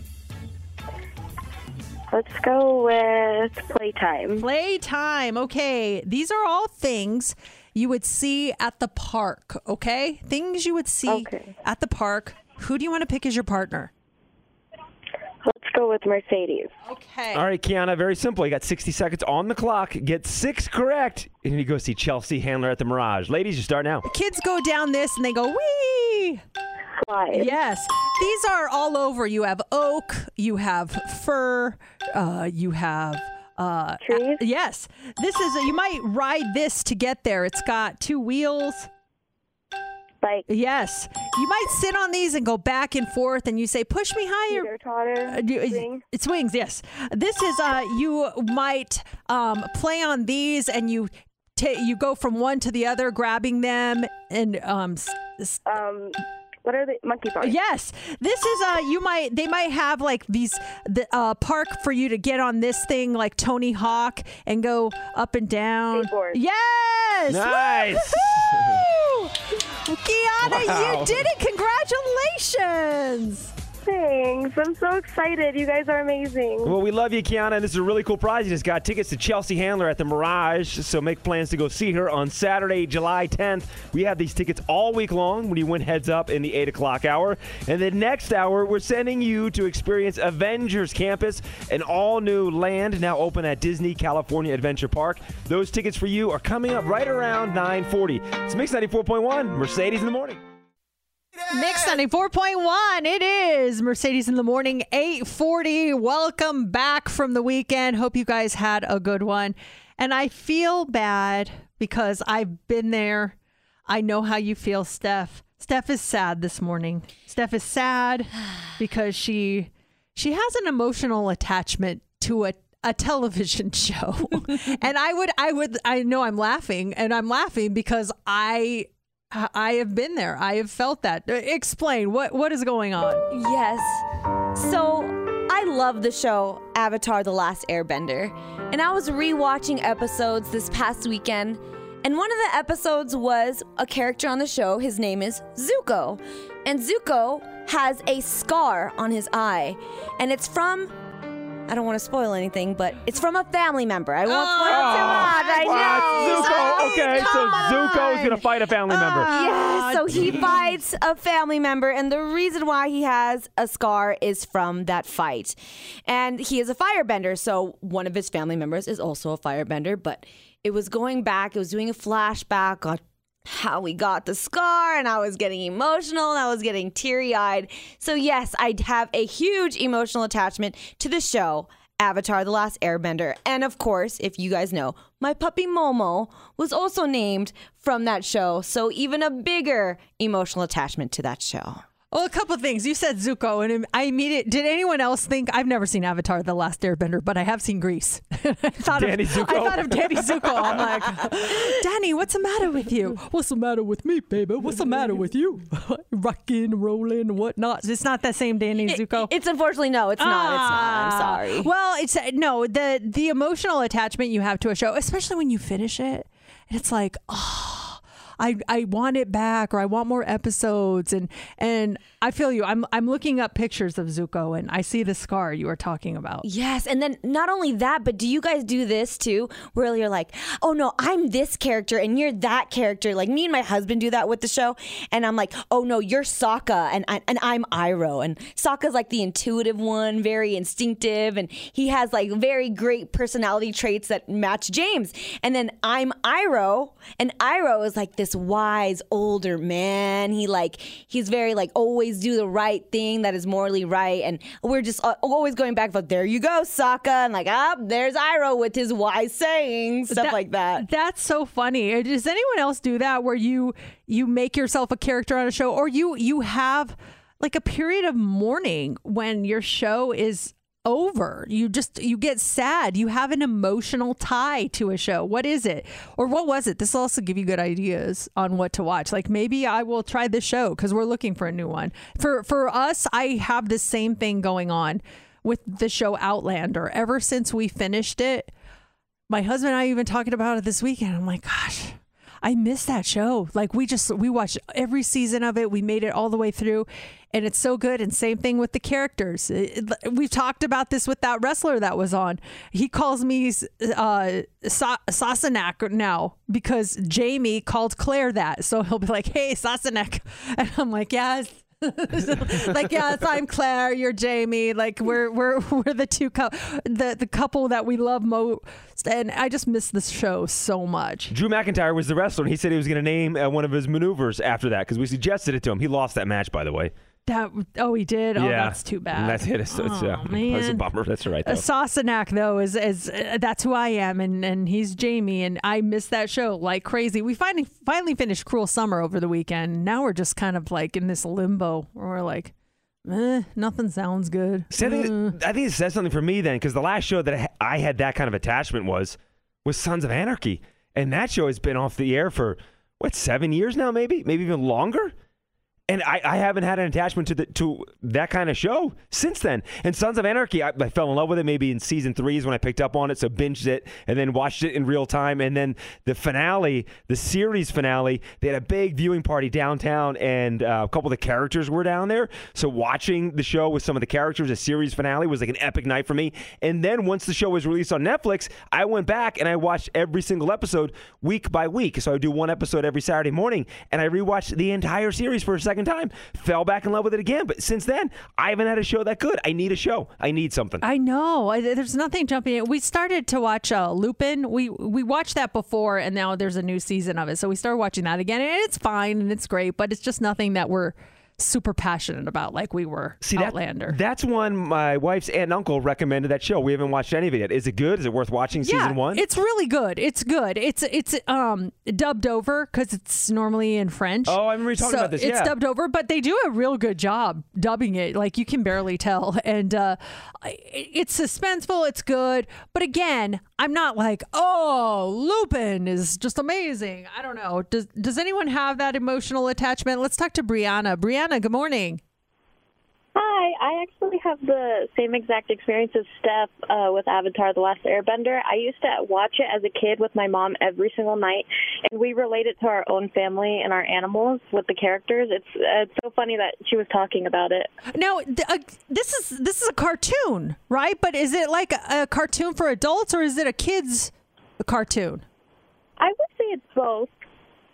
Let's go with playtime. Playtime. Okay. These are all things you would see at the park. Okay. Things you would see at the park. Who do you want to pick as your partner? Let's go with Mercedes. Okay. All right, Kiana, very simple. You got 60 seconds on the clock. Get six correct, and you go see Chelsea Handler at the Mirage. Ladies, you start now. Kids go down this and they go, wee. Slide. Yes. These are all over. You have oak, you have fir, uh, you have. Uh, Trees? yes. This is, you might ride this to get there. It's got two wheels. Bike. Yes. You might sit on these and go back and forth and you say, push me higher. Teeter-totter, Uh, you- swing. It's wings, yes. This is uh you might um play on these and you ta you go from one to the other grabbing them and um s- Um, what are the monkey bars? Yes, this is uh you might they might have like these the uh park for you to get on this thing like Tony Hawk and go up and down. Skateboard. Yes, Nice. Kiana, Wow. you did it! Congratulations! Thanks. I'm so excited. You guys are amazing. Well, we love you, Kiana, and this is a really cool prize. You just got tickets to Chelsea Handler at the Mirage, so make plans to go see her on Saturday, July 10th. We have these tickets all week long when you win heads up in the 8 o'clock hour. And the next hour, we're sending you to experience Avengers Campus, an all new land now open at Disney California Adventure Park. Those tickets for you are coming up right around 940. It's Mix 94.1, Mercedes in the morning. Mix 94.1. It is Mercedes in the morning, 840. Welcome back from the weekend. Hope you guys had a good one. And I feel bad because I've been there. I know how you feel, Steph. Steph is sad this morning. Steph is sad because she she has an emotional attachment to a a television show. and I would I would I know I'm laughing and I'm laughing because I I have been there. I have felt that. Uh, Explain what what is going on. Yes. So I love the show Avatar The Last Airbender. And I was rewatching episodes this past weekend. And one of the episodes was a character on the show. His name is Zuko. And Zuko has a scar on his eye. And it's from. I don't want to spoil anything, but it's from a family member. I won't oh. spoil too much. I know. Zuko, okay, so Zuko's going to fight a family member. Yes, so he fights a family member, and the reason why he has a scar is from that fight. And he is a firebender, so one of his family members is also a firebender, but it was going back, it was doing a flashback how we got the scar, and I was getting emotional and I was getting teary eyed. So, yes, I have a huge emotional attachment to the show. Avatar The Last Airbender. And of course, if you guys know, my puppy Momo was also named from that show. So even a bigger emotional attachment to that show. Well, a couple of things. You said Zuko, and I immediately did anyone else think I've never seen Avatar: The Last Airbender, but I have seen Grease. I thought Danny of, Zuko? I thought of Danny Zuko. I'm like, Danny, what's the matter with you? What's the matter with me, baby? What's the matter with you? Rocking, rolling, whatnot. It's not that same Danny Zuko. It's unfortunately no, it's not. It's not. I'm Ah. sorry. Well, it's uh, no the the emotional attachment you have to a show, especially when you finish it, and it's like, oh, I I want it back, or I want more episodes, and and I feel you. I'm I'm looking up pictures of Zuko, and I see the scar you were talking about. Yes, and then not only that, but do you guys do this too, where you're like, "Oh no, I'm this character and you're that character." Like me and my husband do that with the show, and I'm like, "Oh no, you're Sokka and I, and I'm Iroh." And Sokka's like the intuitive one, very instinctive, and he has like very great personality traits that match James. And then I'm Iroh, and Iroh is like this wise older man. He like he's very like always do the right thing that is morally right, and we're just always going back. But there you go, Sokka, and like ah, there's Iroh with his wise sayings, stuff That- like that. That's so funny. Does anyone else do that where you you make yourself a character on a show, or you you have like a period of mourning when your show is over. You just you get sad. You have an emotional tie to a show. What is it? Or what was it? This will also give you good ideas on what to watch. Like maybe I will try this show because we're looking for a new one. For for us, I have the same thing going on with the show Outlander. Ever since we finished it, my husband and I even talking about it this weekend. I'm like, gosh, I miss that show. Like we just we watched every season of it. We made it all the way through, and it's so good. And same thing with the characters. It- it- we've talked about this with that wrestler that was on. He calls me uh, Sa- Sassenach now because Jamie called Claire that. So he'll be like, "Hey, Sassenach," and I'm like, "Yes." like yes, I'm Claire. You're Jamie. Like we're we're we're the two cou- the the couple that we love most, and I just miss this show so much. Drew McIntyre was the wrestler, and he said he was going to name uh, one of his maneuvers after that because we suggested it to him. He lost that match, by the way. That oh he did. Oh, yeah, that's too bad. That's it. It's, it's, Oh, uh, That's a man. bummer. That's right though. Uh, though is is uh, that's who I am, and and he's Jamie, and I miss that show like crazy. We finally finally finished Cruel Summer over the weekend. Now we're just kind of like in this limbo where we're like, eh, nothing sounds good. See, I, think, I think it says something for me then, because the last show that I I had that kind of attachment was was Sons of Anarchy, and that show has been off the air for what seven years now, maybe, maybe even longer. And I, I haven't had an attachment to the to that kind of show since then. And Sons of Anarchy, I, I fell in love with it maybe in season three is when I picked up on it, so binged it and then watched it in real time. And then the finale, the series finale, they had a big viewing party downtown, and uh, a couple of the characters were down there. So watching the show with some of the characters, a series finale was like an epic night for me. And then once the show was released on Netflix, I went back and I watched every single episode week by week. So I would do one episode every Saturday morning, and I rewatched the entire series for a second time. Fell back in love with it again. But since then, I haven't had a show that good. I need a show. I need something. I know. There's nothing jumping in. We started to watch uh, Lupin. We we watched that before, and now there's a new season of it. So we started watching that again, and it's fine and it's great, but it's just nothing that we're super passionate about like we were See that, Outlander. That's one my wife's aunt and uncle recommended that show. We haven't watched any of it yet. Is it good? Is it worth watching yeah, season one? It's really good. It's good. It's it's um dubbed over because it's normally in French. Oh, I remember talking So about this, It's yeah. dubbed over, but they do a real good job dubbing it. Like you can barely tell, and uh, it's suspenseful. It's good, but again, I'm not like, oh, Lupin is just amazing. I don't know. Does Does anyone have that emotional attachment? Let's talk to Brianna. Brianna, good morning. Hi, I actually have the same exact experience as Steph uh, with Avatar: The Last Airbender. I used to watch it as a kid with my mom every single night, and we relate it to our own family and our animals with the characters. It's uh, it's so funny that she was talking about it. Now, uh, this is this is a cartoon, right? But is it like a, a cartoon for adults or is it a kids cartoon? I would say it's both.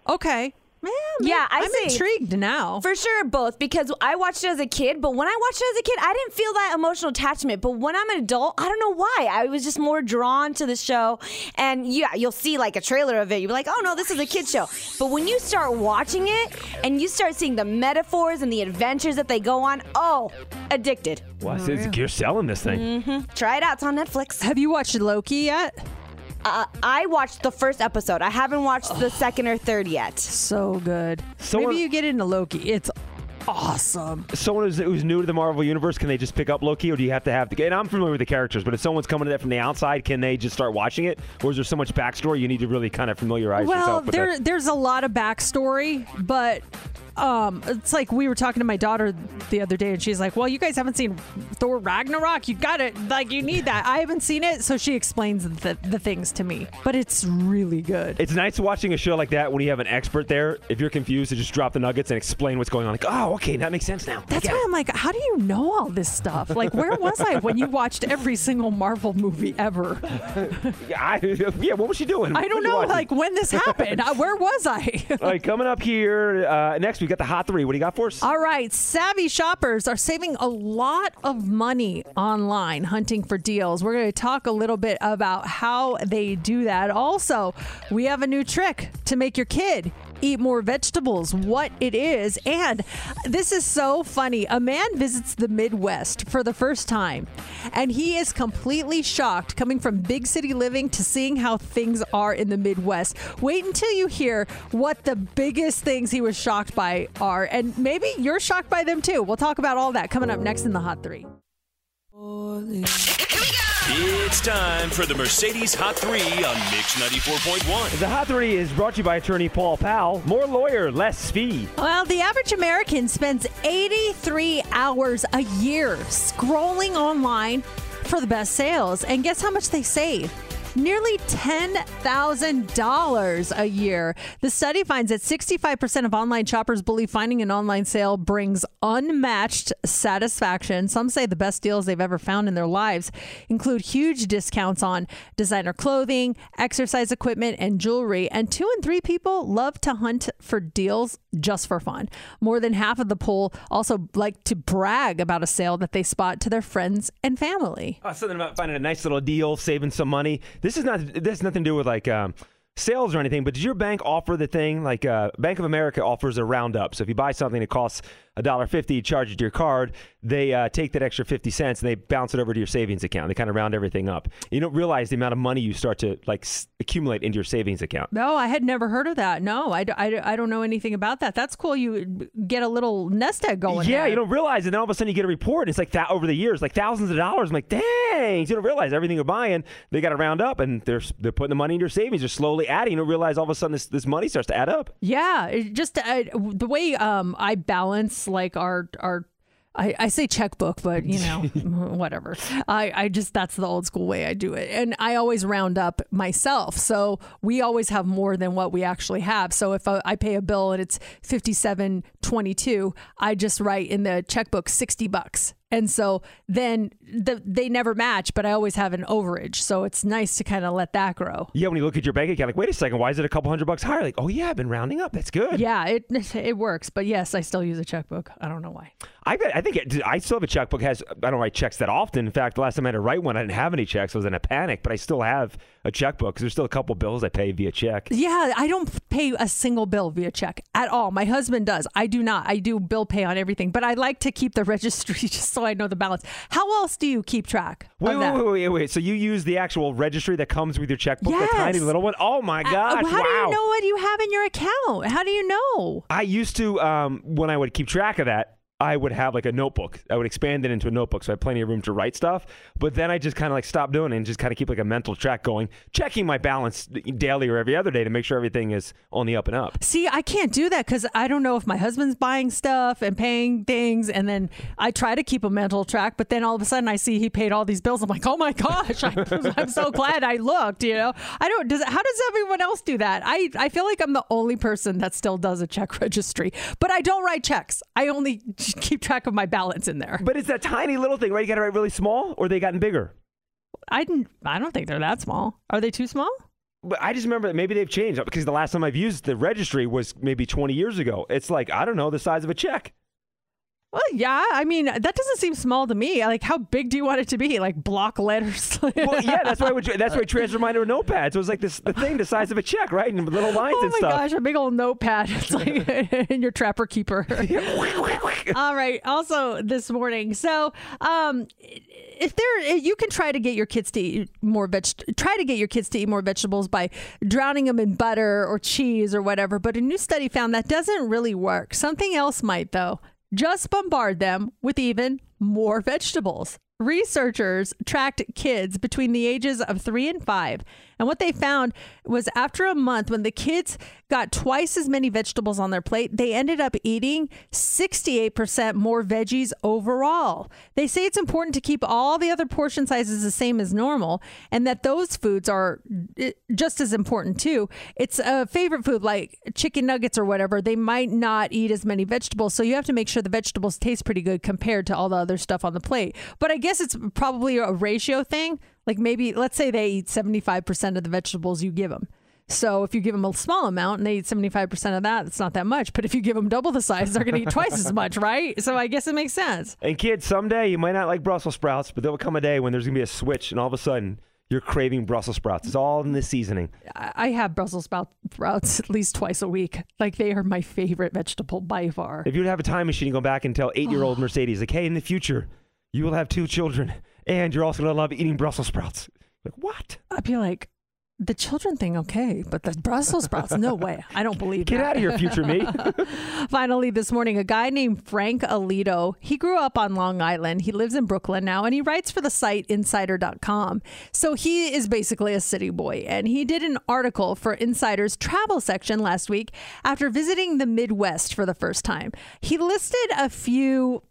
Okay. Man, yeah, I I'm say intrigued now. For sure, both because I watched it as a kid, but when I watched it as a kid, I didn't feel that emotional attachment. But when I'm an adult, I don't know why. I was just more drawn to the show. And yeah, you'll see like a trailer of it. You'll be like, oh no, this is a kid show. But when you start watching it and you start seeing the metaphors and the adventures that they go on, oh, addicted. Wow, so it's- you're selling this thing. Mm-hmm. Try it out. It's on Netflix. Have you watched Loki yet? Uh, I watched the first episode. I haven't watched the second or third yet. So good. Someone- Maybe you get into Loki. It's awesome. Someone who's, who's new to the Marvel universe, can they just pick up Loki, or do you have to have to? And I'm familiar with the characters, but if someone's coming to that from the outside, can they just start watching it, or is there so much backstory you need to really kind of familiarize Well, yourself with there that? there's a lot of backstory, but um, it's like we were talking to my daughter the other day, and she's like, "Well, you guys haven't seen Thor Ragnarok. You got it. Like you need that. I haven't seen it." So she explains the, the things to me, but it's really good. It's nice watching a show like that when you have an expert there. If you're confused, to just drop the nuggets and explain what's going on. Like, oh, okay, that makes sense now. That's why it. I'm like, how do you know all this stuff? Like, where was I when you watched every single Marvel movie ever? yeah, I, yeah, what was she doing? I don't know, like when this happened. Where was I? All right, coming up here uh, next, we got the hot three. What do you got for us? All right, savvy shoppers are saving a lot of money online hunting for deals. We're going to talk a little bit about how they do that. Also, we have a new trick to make your kid eat more vegetables, what it is. And this is so funny. A man visits the Midwest for the first time, and he is completely shocked coming from big city living to seeing how things are in the Midwest. Wait until you hear what the biggest things he was shocked by are, and maybe you're shocked by them too. We'll talk about all that coming up next in the Hot Three. It's time for the Mercedes Hot 3 on Mix 94.1. The Hot 3 is brought to you by attorney Paul Powell. More lawyer, less fee. Well, the average American spends 83 hours a year scrolling online for the best sales. And guess how much they save? Nearly $10,000 a year. The study finds that 65% of online shoppers believe finding an online sale brings unmatched satisfaction. Some say the best deals they've ever found in their lives include huge discounts on designer clothing, exercise equipment, and jewelry. And two in three people love to hunt for deals just for fun. More than half of the poll also like to brag about a sale that they spot to their friends and family. Uh, something about finding a nice little deal, saving some money. This is not. This has nothing to do with like um, sales or anything. But does your bank offer the thing like uh, Bank of America offers a roundup? So if you buy something that costs a dollar fifty, charge it to your card. They uh, take that extra fifty cents and they bounce it over to your savings account. They kind of round everything up. You don't realize the amount of money you start to like s- accumulate into your savings account. No, I had never heard of that. No, I, d- I d- I don't know anything about that. That's cool. You get a little nest egg going. Yeah, there. you don't realize, and then all of a sudden you get a report. And it's like that over the years, like thousands of dollars. I'm like, dang! You don't realize everything you're buying, they got to round up, and they're they're putting the money in your savings. They're slowly adding. You don't realize all of a sudden this, this money starts to add up. Yeah, just uh, the way um, I balance like our our. I, I say checkbook, but you know, whatever. I, I just that's the old school way I do it, and I always round up myself. So we always have more than what we actually have. So if I, I pay a bill and it's fifty seven twenty two, I just write in the checkbook sixty bucks, and so then the, they never match, but I always have an overage. So it's nice to kind of let that grow. Yeah, when you look at your bank account, like, wait a second, why is it a couple hundred bucks higher? Like, oh yeah, I've been rounding up. That's good. Yeah, it it works. But yes, I still use a checkbook. I don't know why. I, bet- I think it, I still have a checkbook. Has I don't write checks that often. In fact, the last time I had to write one, I didn't have any checks. I was in a panic, but I still have a checkbook because there's still a couple bills I pay via check. Yeah, I don't pay a single bill via check at all. My husband does. I do not. I do bill pay on everything, but I like to keep the registry just so I know the balance. How else do you keep track? Wait, of wait, that? wait, wait, wait. So you use the actual registry that comes with your checkbook, Yes. the tiny little one? Oh my Uh, gosh! how do you know what you have in your account? How do you know? I used to um, when I would keep track of that. I would have like a notebook. I would expand it into a notebook, so I had plenty of room to write stuff. But then I just kind of like stopped doing it and just kind of keep like a mental track going, checking my balance daily or every other day to make sure everything is on the up and up. See, I can't do that because I don't know if my husband's buying stuff and paying things, and then I try to keep a mental track. But then all of a sudden, I see he paid all these bills. I'm like, oh my gosh! I'm, I'm so glad I looked. You know, I don't. Does how does everyone else do that? I I feel like I'm the only person that still does a check registry, but I don't write checks. I only keep track of my balance in there. But it's that tiny little thing, right? You got to write really small, or they gotten bigger. I didn't. I don't think they're that small. Are they too small? But I just remember that maybe they've changed because the last time I've used the registry was maybe 20 years ago. It's like I don't know the size of a check. Well, yeah. I mean, that doesn't seem small to me. Like, how big do you want it to be? Like block letters? Well, yeah, that's why I would, that's why I transferred mine to a notepad. So it was like this the thing the size of a check, right? And little lines Oh and stuff. Oh my gosh, a big old notepad. It's like in your trapper keeper. All right. Also this morning. So, um, if there, you can try to get your kids to eat more veg. Try to get your kids to eat more vegetables by drowning them in butter or cheese or whatever. But a new study found that doesn't really work. Something else might though. Just bombard them with even more vegetables. Researchers tracked kids between the ages of three and five. And what they found was after a month, when the kids got twice as many vegetables on their plate, they ended up eating 68% more veggies overall. They say it's important to keep all the other portion sizes the same as normal and that those foods are eh, just as important too. It's a favorite food like chicken nuggets or whatever. They might not eat as many vegetables. So you have to make sure the vegetables taste pretty good compared to all the other stuff on the plate. But I guess it's probably a ratio thing. Like maybe, let's say they eat 75% of the vegetables you give them. So if you give them a small amount and they eat 75% of that, it's not that much. But if you give them double the size, they're going to eat twice as much, right? So I guess it makes sense. And kids, someday you might not like Brussels sprouts, but there will come a day when there's gonna be a switch, and all of a sudden you're craving Brussels sprouts. It's all in the seasoning. I have Brussels sprouts at least twice a week. Like they are my favorite vegetable by far. If you would have a time machine, and go back and tell eight-year-old Mercedes, like, hey, in the future, you will have two children, and you're also gonna love eating Brussels sprouts. Like what? I'd be like, The children thing, okay, but the Brussels sprouts, no way. I don't believe it. Get that. out of here, future me. Finally, this morning, a guy named Frank Olito, he grew up on Long Island. He lives in Brooklyn now, and he writes for the site insider.com. So he is basically a city boy. And he did an article for Insider's travel section last week after visiting the Midwest for the first time. He listed a few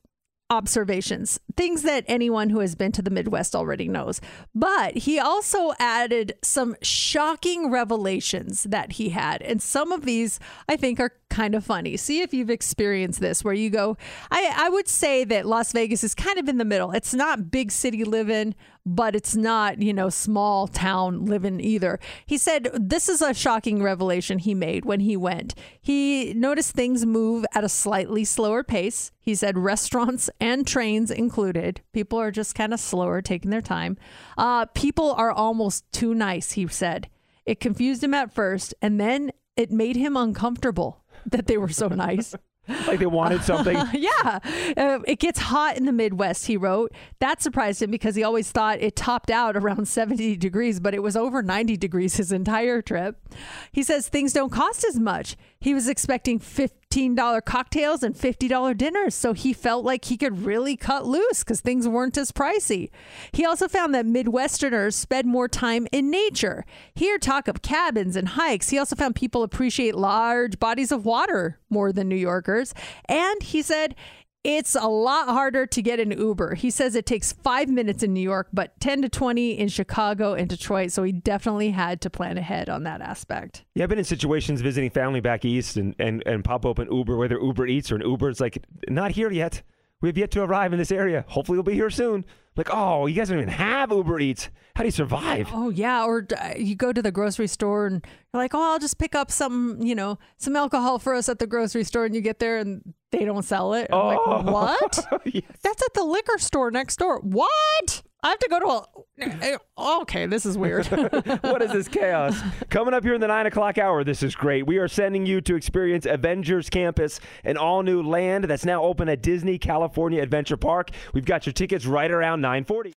observations, things that anyone who has been to the Midwest already knows. But he also added some shocking revelations that he had. And some of these I think are kind of funny. See if you've experienced this where you go, I, I would say that Las Vegas is kind of in the middle. It's not big city living, but it's not, you know, small town living either. He said this is a shocking revelation he made when he went. He noticed things move at a slightly slower pace. He said restaurants and trains included. People are just kind of slower, taking their time. Uh, people are almost too nice, he said. It confused him at first, and then it made him uncomfortable that they were so nice. like they wanted something. yeah. Uh, it gets hot in the Midwest, he wrote. That surprised him because he always thought it topped out around 70 degrees, but it was over 90 degrees his entire trip. He says things don't cost as much. He was expecting $15 cocktails and $50 dinners, so he felt like he could really cut loose because things weren't as pricey. He also found that Midwesterners spend more time in nature. Hear talk of cabins and hikes. He also found people appreciate large bodies of water more than New Yorkers. And he said, it's a lot harder to get an Uber. He says it takes five minutes in New York, but 10 to 20 in Chicago and Detroit. So he definitely had to plan ahead on that aspect. Yeah, I've been in situations visiting family back east and, and, and pop open Uber, whether Uber Eats or an Uber. It's like, not here yet. We have yet to arrive in this area. Hopefully, we'll be here soon. Like, oh, you guys don't even have Uber Eats. How do you survive? Oh, yeah. Or uh, you go to the grocery store and you're like, oh, I'll just pick up some, you know, some alcohol for us at the grocery store. And you get there and they don't sell it. I'm Oh. like, what? That's at the liquor store next door. What? I have to go to a. Eh, eh, okay, this is weird. what is this chaos? Coming up here in the nine o'clock hour, this is great. We are sending you to experience Avengers Campus, an all new land that's now open at Disney California Adventure Park. We've got your tickets right around 940.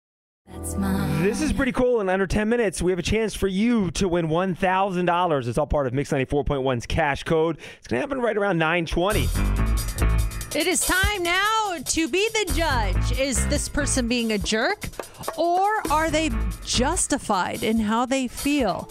This is pretty cool. In under 10 minutes, we have a chance for you to win $1,000. It's all part of Mix 94.1's cash code. It's going to happen right around 920. It is time now to be the judge. Is this person being a jerk or are they justified in how they feel?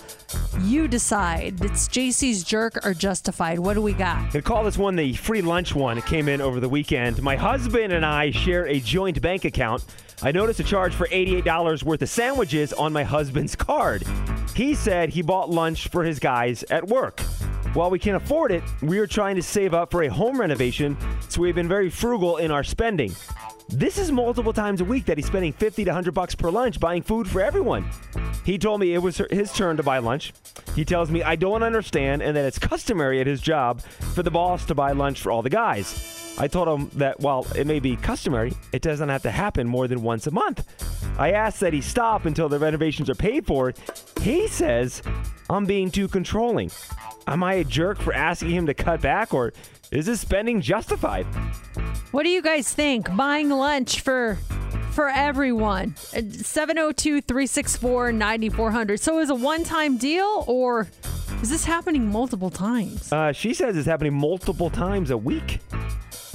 You decide. It's JC's jerk or justified. What do we got? Gonna call this one the free lunch one. It came in over the weekend. My husband and I share a joint bank account. I noticed a charge for $88 worth of sandwiches on my husband's card. He said he bought lunch for his guys at work. While we can't afford it, we are trying to save up for a home renovation, so we've been very frugal in our spending. This is multiple times a week that he's spending 50 to 100 bucks per lunch buying food for everyone. He told me it was his turn to buy lunch. He tells me I don't understand and that it's customary at his job for the boss to buy lunch for all the guys. I told him that while it may be customary, it doesn't have to happen more than once a month. I asked that he stop until the renovations are paid for. He says I'm being too controlling. Am I a jerk for asking him to cut back or is this spending justified? What do you guys think? Buying lunch for for everyone. Uh, 702-364-9400. So is a one-time deal or is this happening multiple times? Uh, she says it's happening multiple times a week.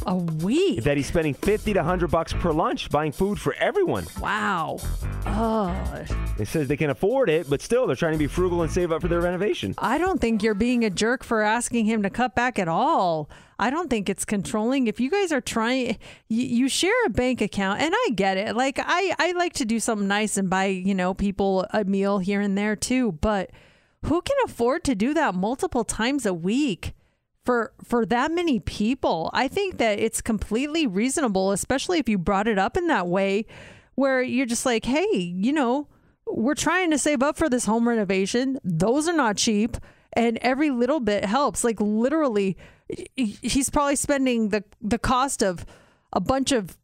A week? That he's spending 50 to 100 bucks per lunch buying food for everyone. Wow. Oh, It says they can afford it, but still they're trying to be frugal and save up for their renovation. I don't think you're being a jerk for asking him to cut back at all. I don't think it's controlling. If you guys are trying, you, you share a bank account, and I get it. Like I, I like to do something nice and buy, you know, people a meal here and there too. But who can afford to do that multiple times a week? For, for that many people, I think that it's completely reasonable, especially if you brought it up in that way, where you're just like, hey, you know, we're trying to save up for this home renovation. Those are not cheap. And every little bit helps. Like literally, he's probably spending the, the cost of a bunch of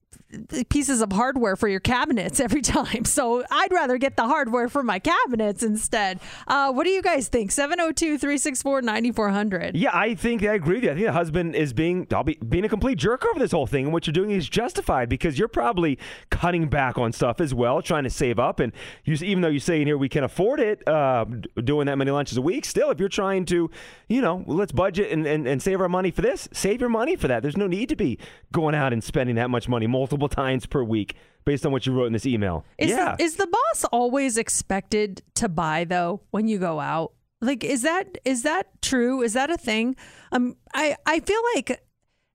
pieces of hardware for your cabinets every time. So I'd rather get the hardware for my cabinets instead. Uh, what do you guys think? 702 364 9400. Yeah, I think I agree with you. I think the husband is being be being a complete jerk over this whole thing, and what you're doing is justified because you're probably cutting back on stuff as well, trying to save up. And you, even though you say in here we can afford it, uh, doing that many lunches a week, still, if you're trying to, you know, let's budget and, and, and save our money for this, save your money for that. There's no need to be going out and spending that much money multiple times per week based on what you wrote in this email. Is, yeah. the, is the boss always expected to buy though when you go out? Like is that is that true? Is that a thing? Um I I feel like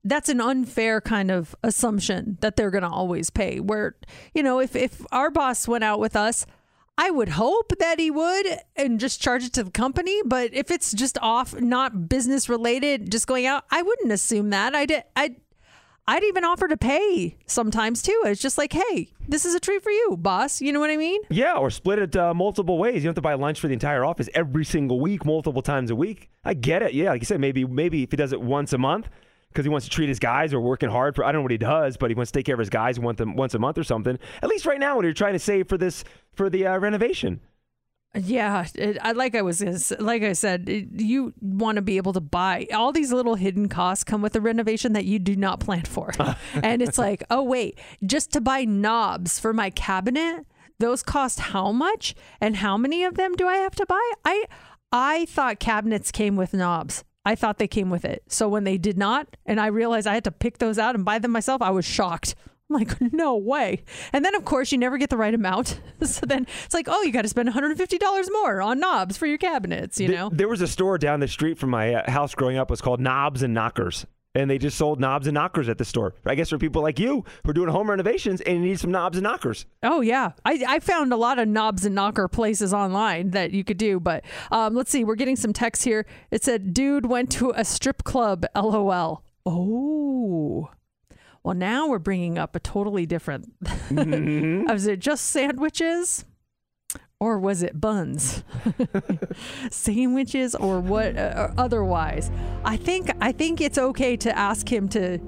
that's an unfair kind of assumption that they're going to always pay. Where you know, if if our boss went out with us, I would hope that he would and just charge it to the company, but if it's just off not business related, just going out, I wouldn't assume that. I did I I'd even offer to pay sometimes too. It's just like, hey, this is a treat for you, boss. You know what I mean? Yeah, or split it uh, multiple ways. You don't have to buy lunch for the entire office every single week, multiple times a week. I get it. Yeah, like you said, maybe maybe if he does it once a month because he wants to treat his guys or working hard for I don't know what he does, but he wants to take care of his guys once a, once a month or something. At least right now when you're trying to save for this for the uh, renovation. Yeah, it, I like I was like I said, it, you want to be able to buy all these little hidden costs come with the renovation that you do not plan for, and it's like, oh wait, just to buy knobs for my cabinet, those cost how much, and how many of them do I have to buy? I I thought cabinets came with knobs. I thought they came with it. So when they did not, and I realized I had to pick those out and buy them myself, I was shocked. I'm like, no way. And then, of course, you never get the right amount. so then it's like, oh, you got to spend $150 more on knobs for your cabinets, you know? There was a store down the street from my uh, house growing up. It was called Knobs and Knockers. And they just sold knobs and knockers at the store. I guess for people like you who are doing home renovations and you need some knobs and knockers. Oh, yeah. I, I found a lot of knobs and knocker places online that you could do. But um, let's see. We're getting some text here. It said, dude went to a strip club, lol. Oh. Well, now we're bringing up a totally different. Was it just sandwiches? Or was it buns? Sandwiches or what uh, or otherwise? I think I think it's okay to ask him to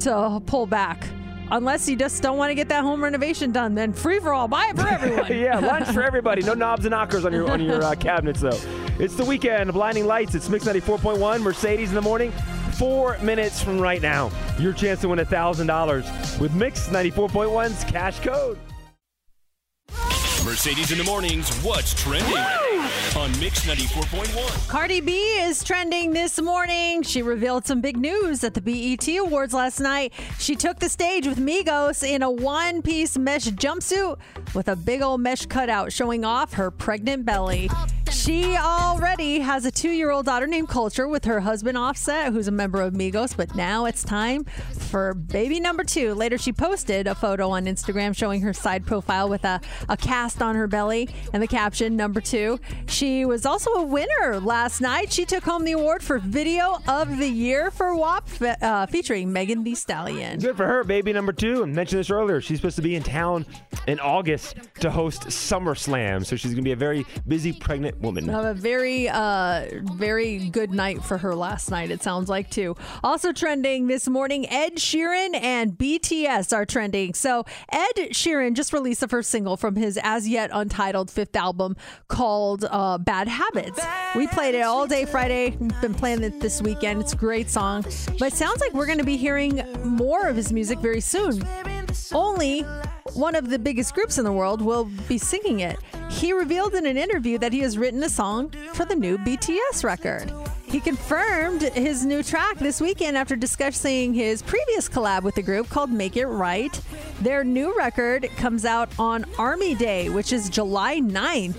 to pull back. Unless you just don't want to get that home renovation done, then free for all, buy it for everyone. yeah, lunch for everybody. No knobs and knockers on your on your uh, cabinets though. It's the weekend. Blinding lights. It's Mix 94.1. Mercedes in the morning. Four minutes from right now, your chance to win thousand dollars with Mix 94.1's cash code. Mercedes in the mornings. What's trending on Mix 94.1? Cardi B is trending this morning. She revealed some big news at the BET Awards last night. She took the stage with Migos in a one piece mesh jumpsuit with a big old mesh cutout showing off her pregnant belly. She already has a two year old daughter named Culture with her husband Offset, who's a member of Migos, but now it's time for baby number two. Later, she posted a photo on Instagram showing her side profile with a, a cast on her belly and the caption number two. She was also a winner last night. She took home the award for Video of the Year for WAP, fe- uh, featuring Megan Thee Stallion. Good for her, baby number two. I mentioned this earlier. She's supposed to be in town in August to host SummerSlam, so she's going to be a very busy pregnant woman. Have a very, uh, very good night for her last night. It sounds like too. Also trending this morning, Ed Sheeran and BTS are trending. So Ed Sheeran just released the first single from his as yet untitled fifth album called uh, "Bad Habits." We played it all day Friday. Been playing it this weekend. It's a great song, but it sounds like we're going to be hearing more of his music very soon. Only one of the biggest groups in the world will be singing it. He revealed in an interview that he has written a song for the new BTS record. He confirmed his new track this weekend after discussing his previous collab with the group called Make It Right. Their new record comes out on Army Day, which is July 9th.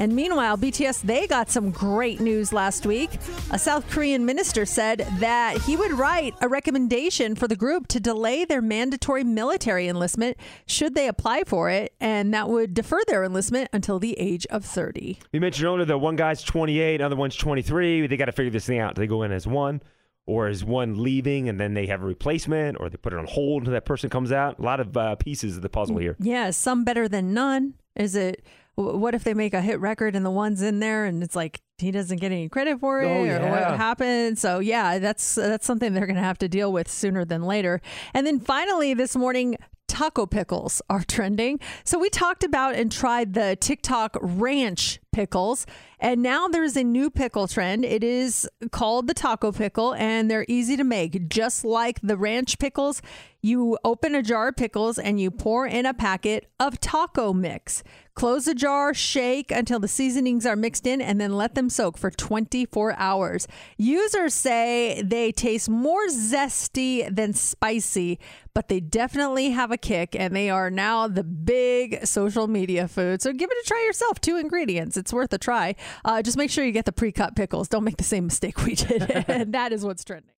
And meanwhile, BTS, they got some great news last week. A South Korean minister said that he would write a recommendation for the group to delay their mandatory military enlistment should they apply for it, and that would defer their enlistment until the age of 30. We mentioned earlier that one guy's 28, another one's 23. They got to figure this thing out. Do they go in as one, or is one leaving and then they have a replacement, or they put it on hold until that person comes out? A lot of uh, pieces of the puzzle here. Yeah, some better than none. Is it? Wh- What if they make a hit record and the one's in there and it's like he doesn't get any credit for it, Oh, or yeah. what happened? So yeah, that's that's something they're going to have to deal with sooner than later. And then finally this morning. Taco pickles are trending. So we talked about and tried the TikTok ranch pickles. And now there's a new pickle trend. It is called the taco pickle, and they're easy to make. Just like the ranch pickles, you open a jar of pickles and you pour in a packet of taco mix. Close the jar, shake until the seasonings are mixed in, and then let them soak for 24 hours. Users say they taste more zesty than spicy, but they definitely have a kick, and they are now the big social media food. So give it a try yourself. Two ingredients. It's worth a try. Uh, just make sure you get the pre cut pickles. Don't make the same mistake we did. and that is what's trending.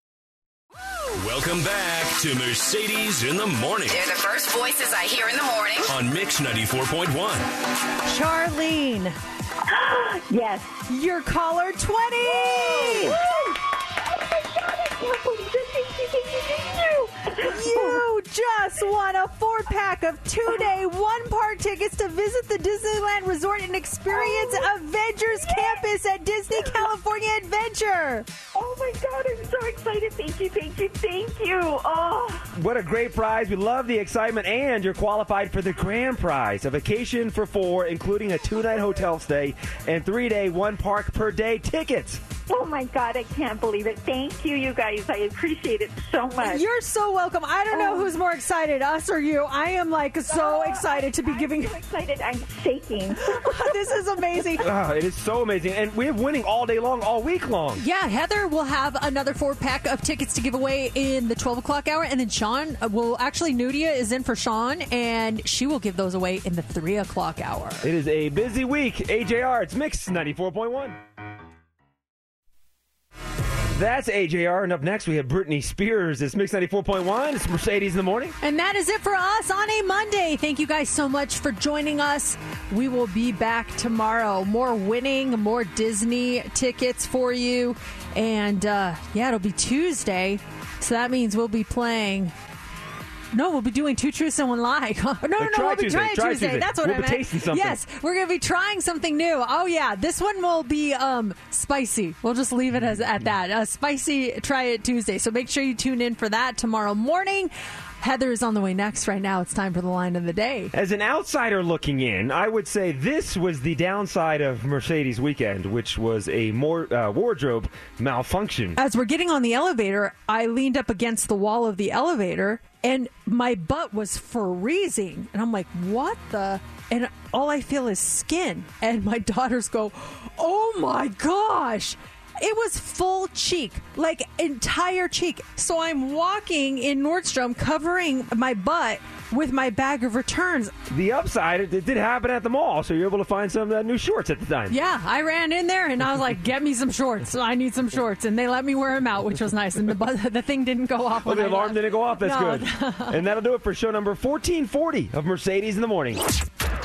Welcome back to Mercedes in the Morning They're the first voices I hear in the morning. on Mix 94.1. Charlene. yes. Your caller 20. You just won a four pack of two day, one park tickets to visit the Disneyland Resort and experience oh. Avengers Campus at Disney California Adventure. Oh my God, I'm so excited. Thank you, thank you, thank you. Oh. What a great prize. We love the excitement, and you're qualified for the grand prize a vacation for four, including a two night hotel stay and three day, one park per day tickets. Oh my God, I can't believe it. Thank you, you guys. I appreciate it so much. You're so welcome. I don't know Oh. who's more excited, us or you. I am like so Oh, excited to be giving. so excited. I'm shaking. this is amazing. Ah, it is so amazing. And we have winning all day long, all week long. Yeah, Heather will have another four pack of tickets to give away in the 12 o'clock hour. And then Sean will actually, Nudia is in for Sean, and she will give those away in the 3 o'clock hour. It is a busy week. AJR, it's Mix 94.1. That's AJR. And up next, we have Britney Spears. It's Mix 94.1. It's Mercedes in the morning. And that is it for us on a Monday. Thank you guys so much for joining us. We will be back tomorrow. More winning, more Disney tickets for you. And uh, yeah, it'll be Tuesday. So that means we'll be playing. No, we'll be doing two truths and one lie. no, no, no, we'll be Tuesday, trying try Tuesday. Tuesday. That's what We'll I be meant. tasting something. Yes, we're gonna be trying something new. Oh yeah, this one will be um spicy. We'll just leave it as at that. Uh, spicy. Try it Tuesday. So make sure you tune in for that tomorrow morning. Heather is on the way next. Right now, it's time for the line of the day. As an outsider looking in, I would say this was the downside of Mercedes weekend, which was a more uh, wardrobe malfunction. As we're getting on the elevator, I leaned up against the wall of the elevator and my butt was freezing. And I'm like, what the? And all I feel is skin. And my daughters go, oh my gosh. It was full cheek, like entire cheek. So I'm walking in Nordstrom covering my butt with my bag of returns. The upside, it, it did happen at the mall, so you're able to find some uh, new shorts at the time. Yeah, I ran in there and I was like, "Get me some shorts. I need some shorts." And they let me wear them out, which was nice. And the bu- the thing didn't go off. Well, when the I alarm left. didn't go off. That's No. good. and that'll do it for show number 1440 of Mercedes in the Morning.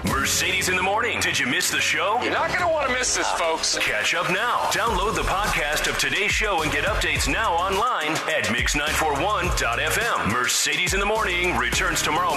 Mercedes in the morning. Did you miss the show? You're not going to want to miss this, folks. Catch up now. Download the podcast of today's show and get updates now online at mix941.fm. Mercedes in the morning returns tomorrow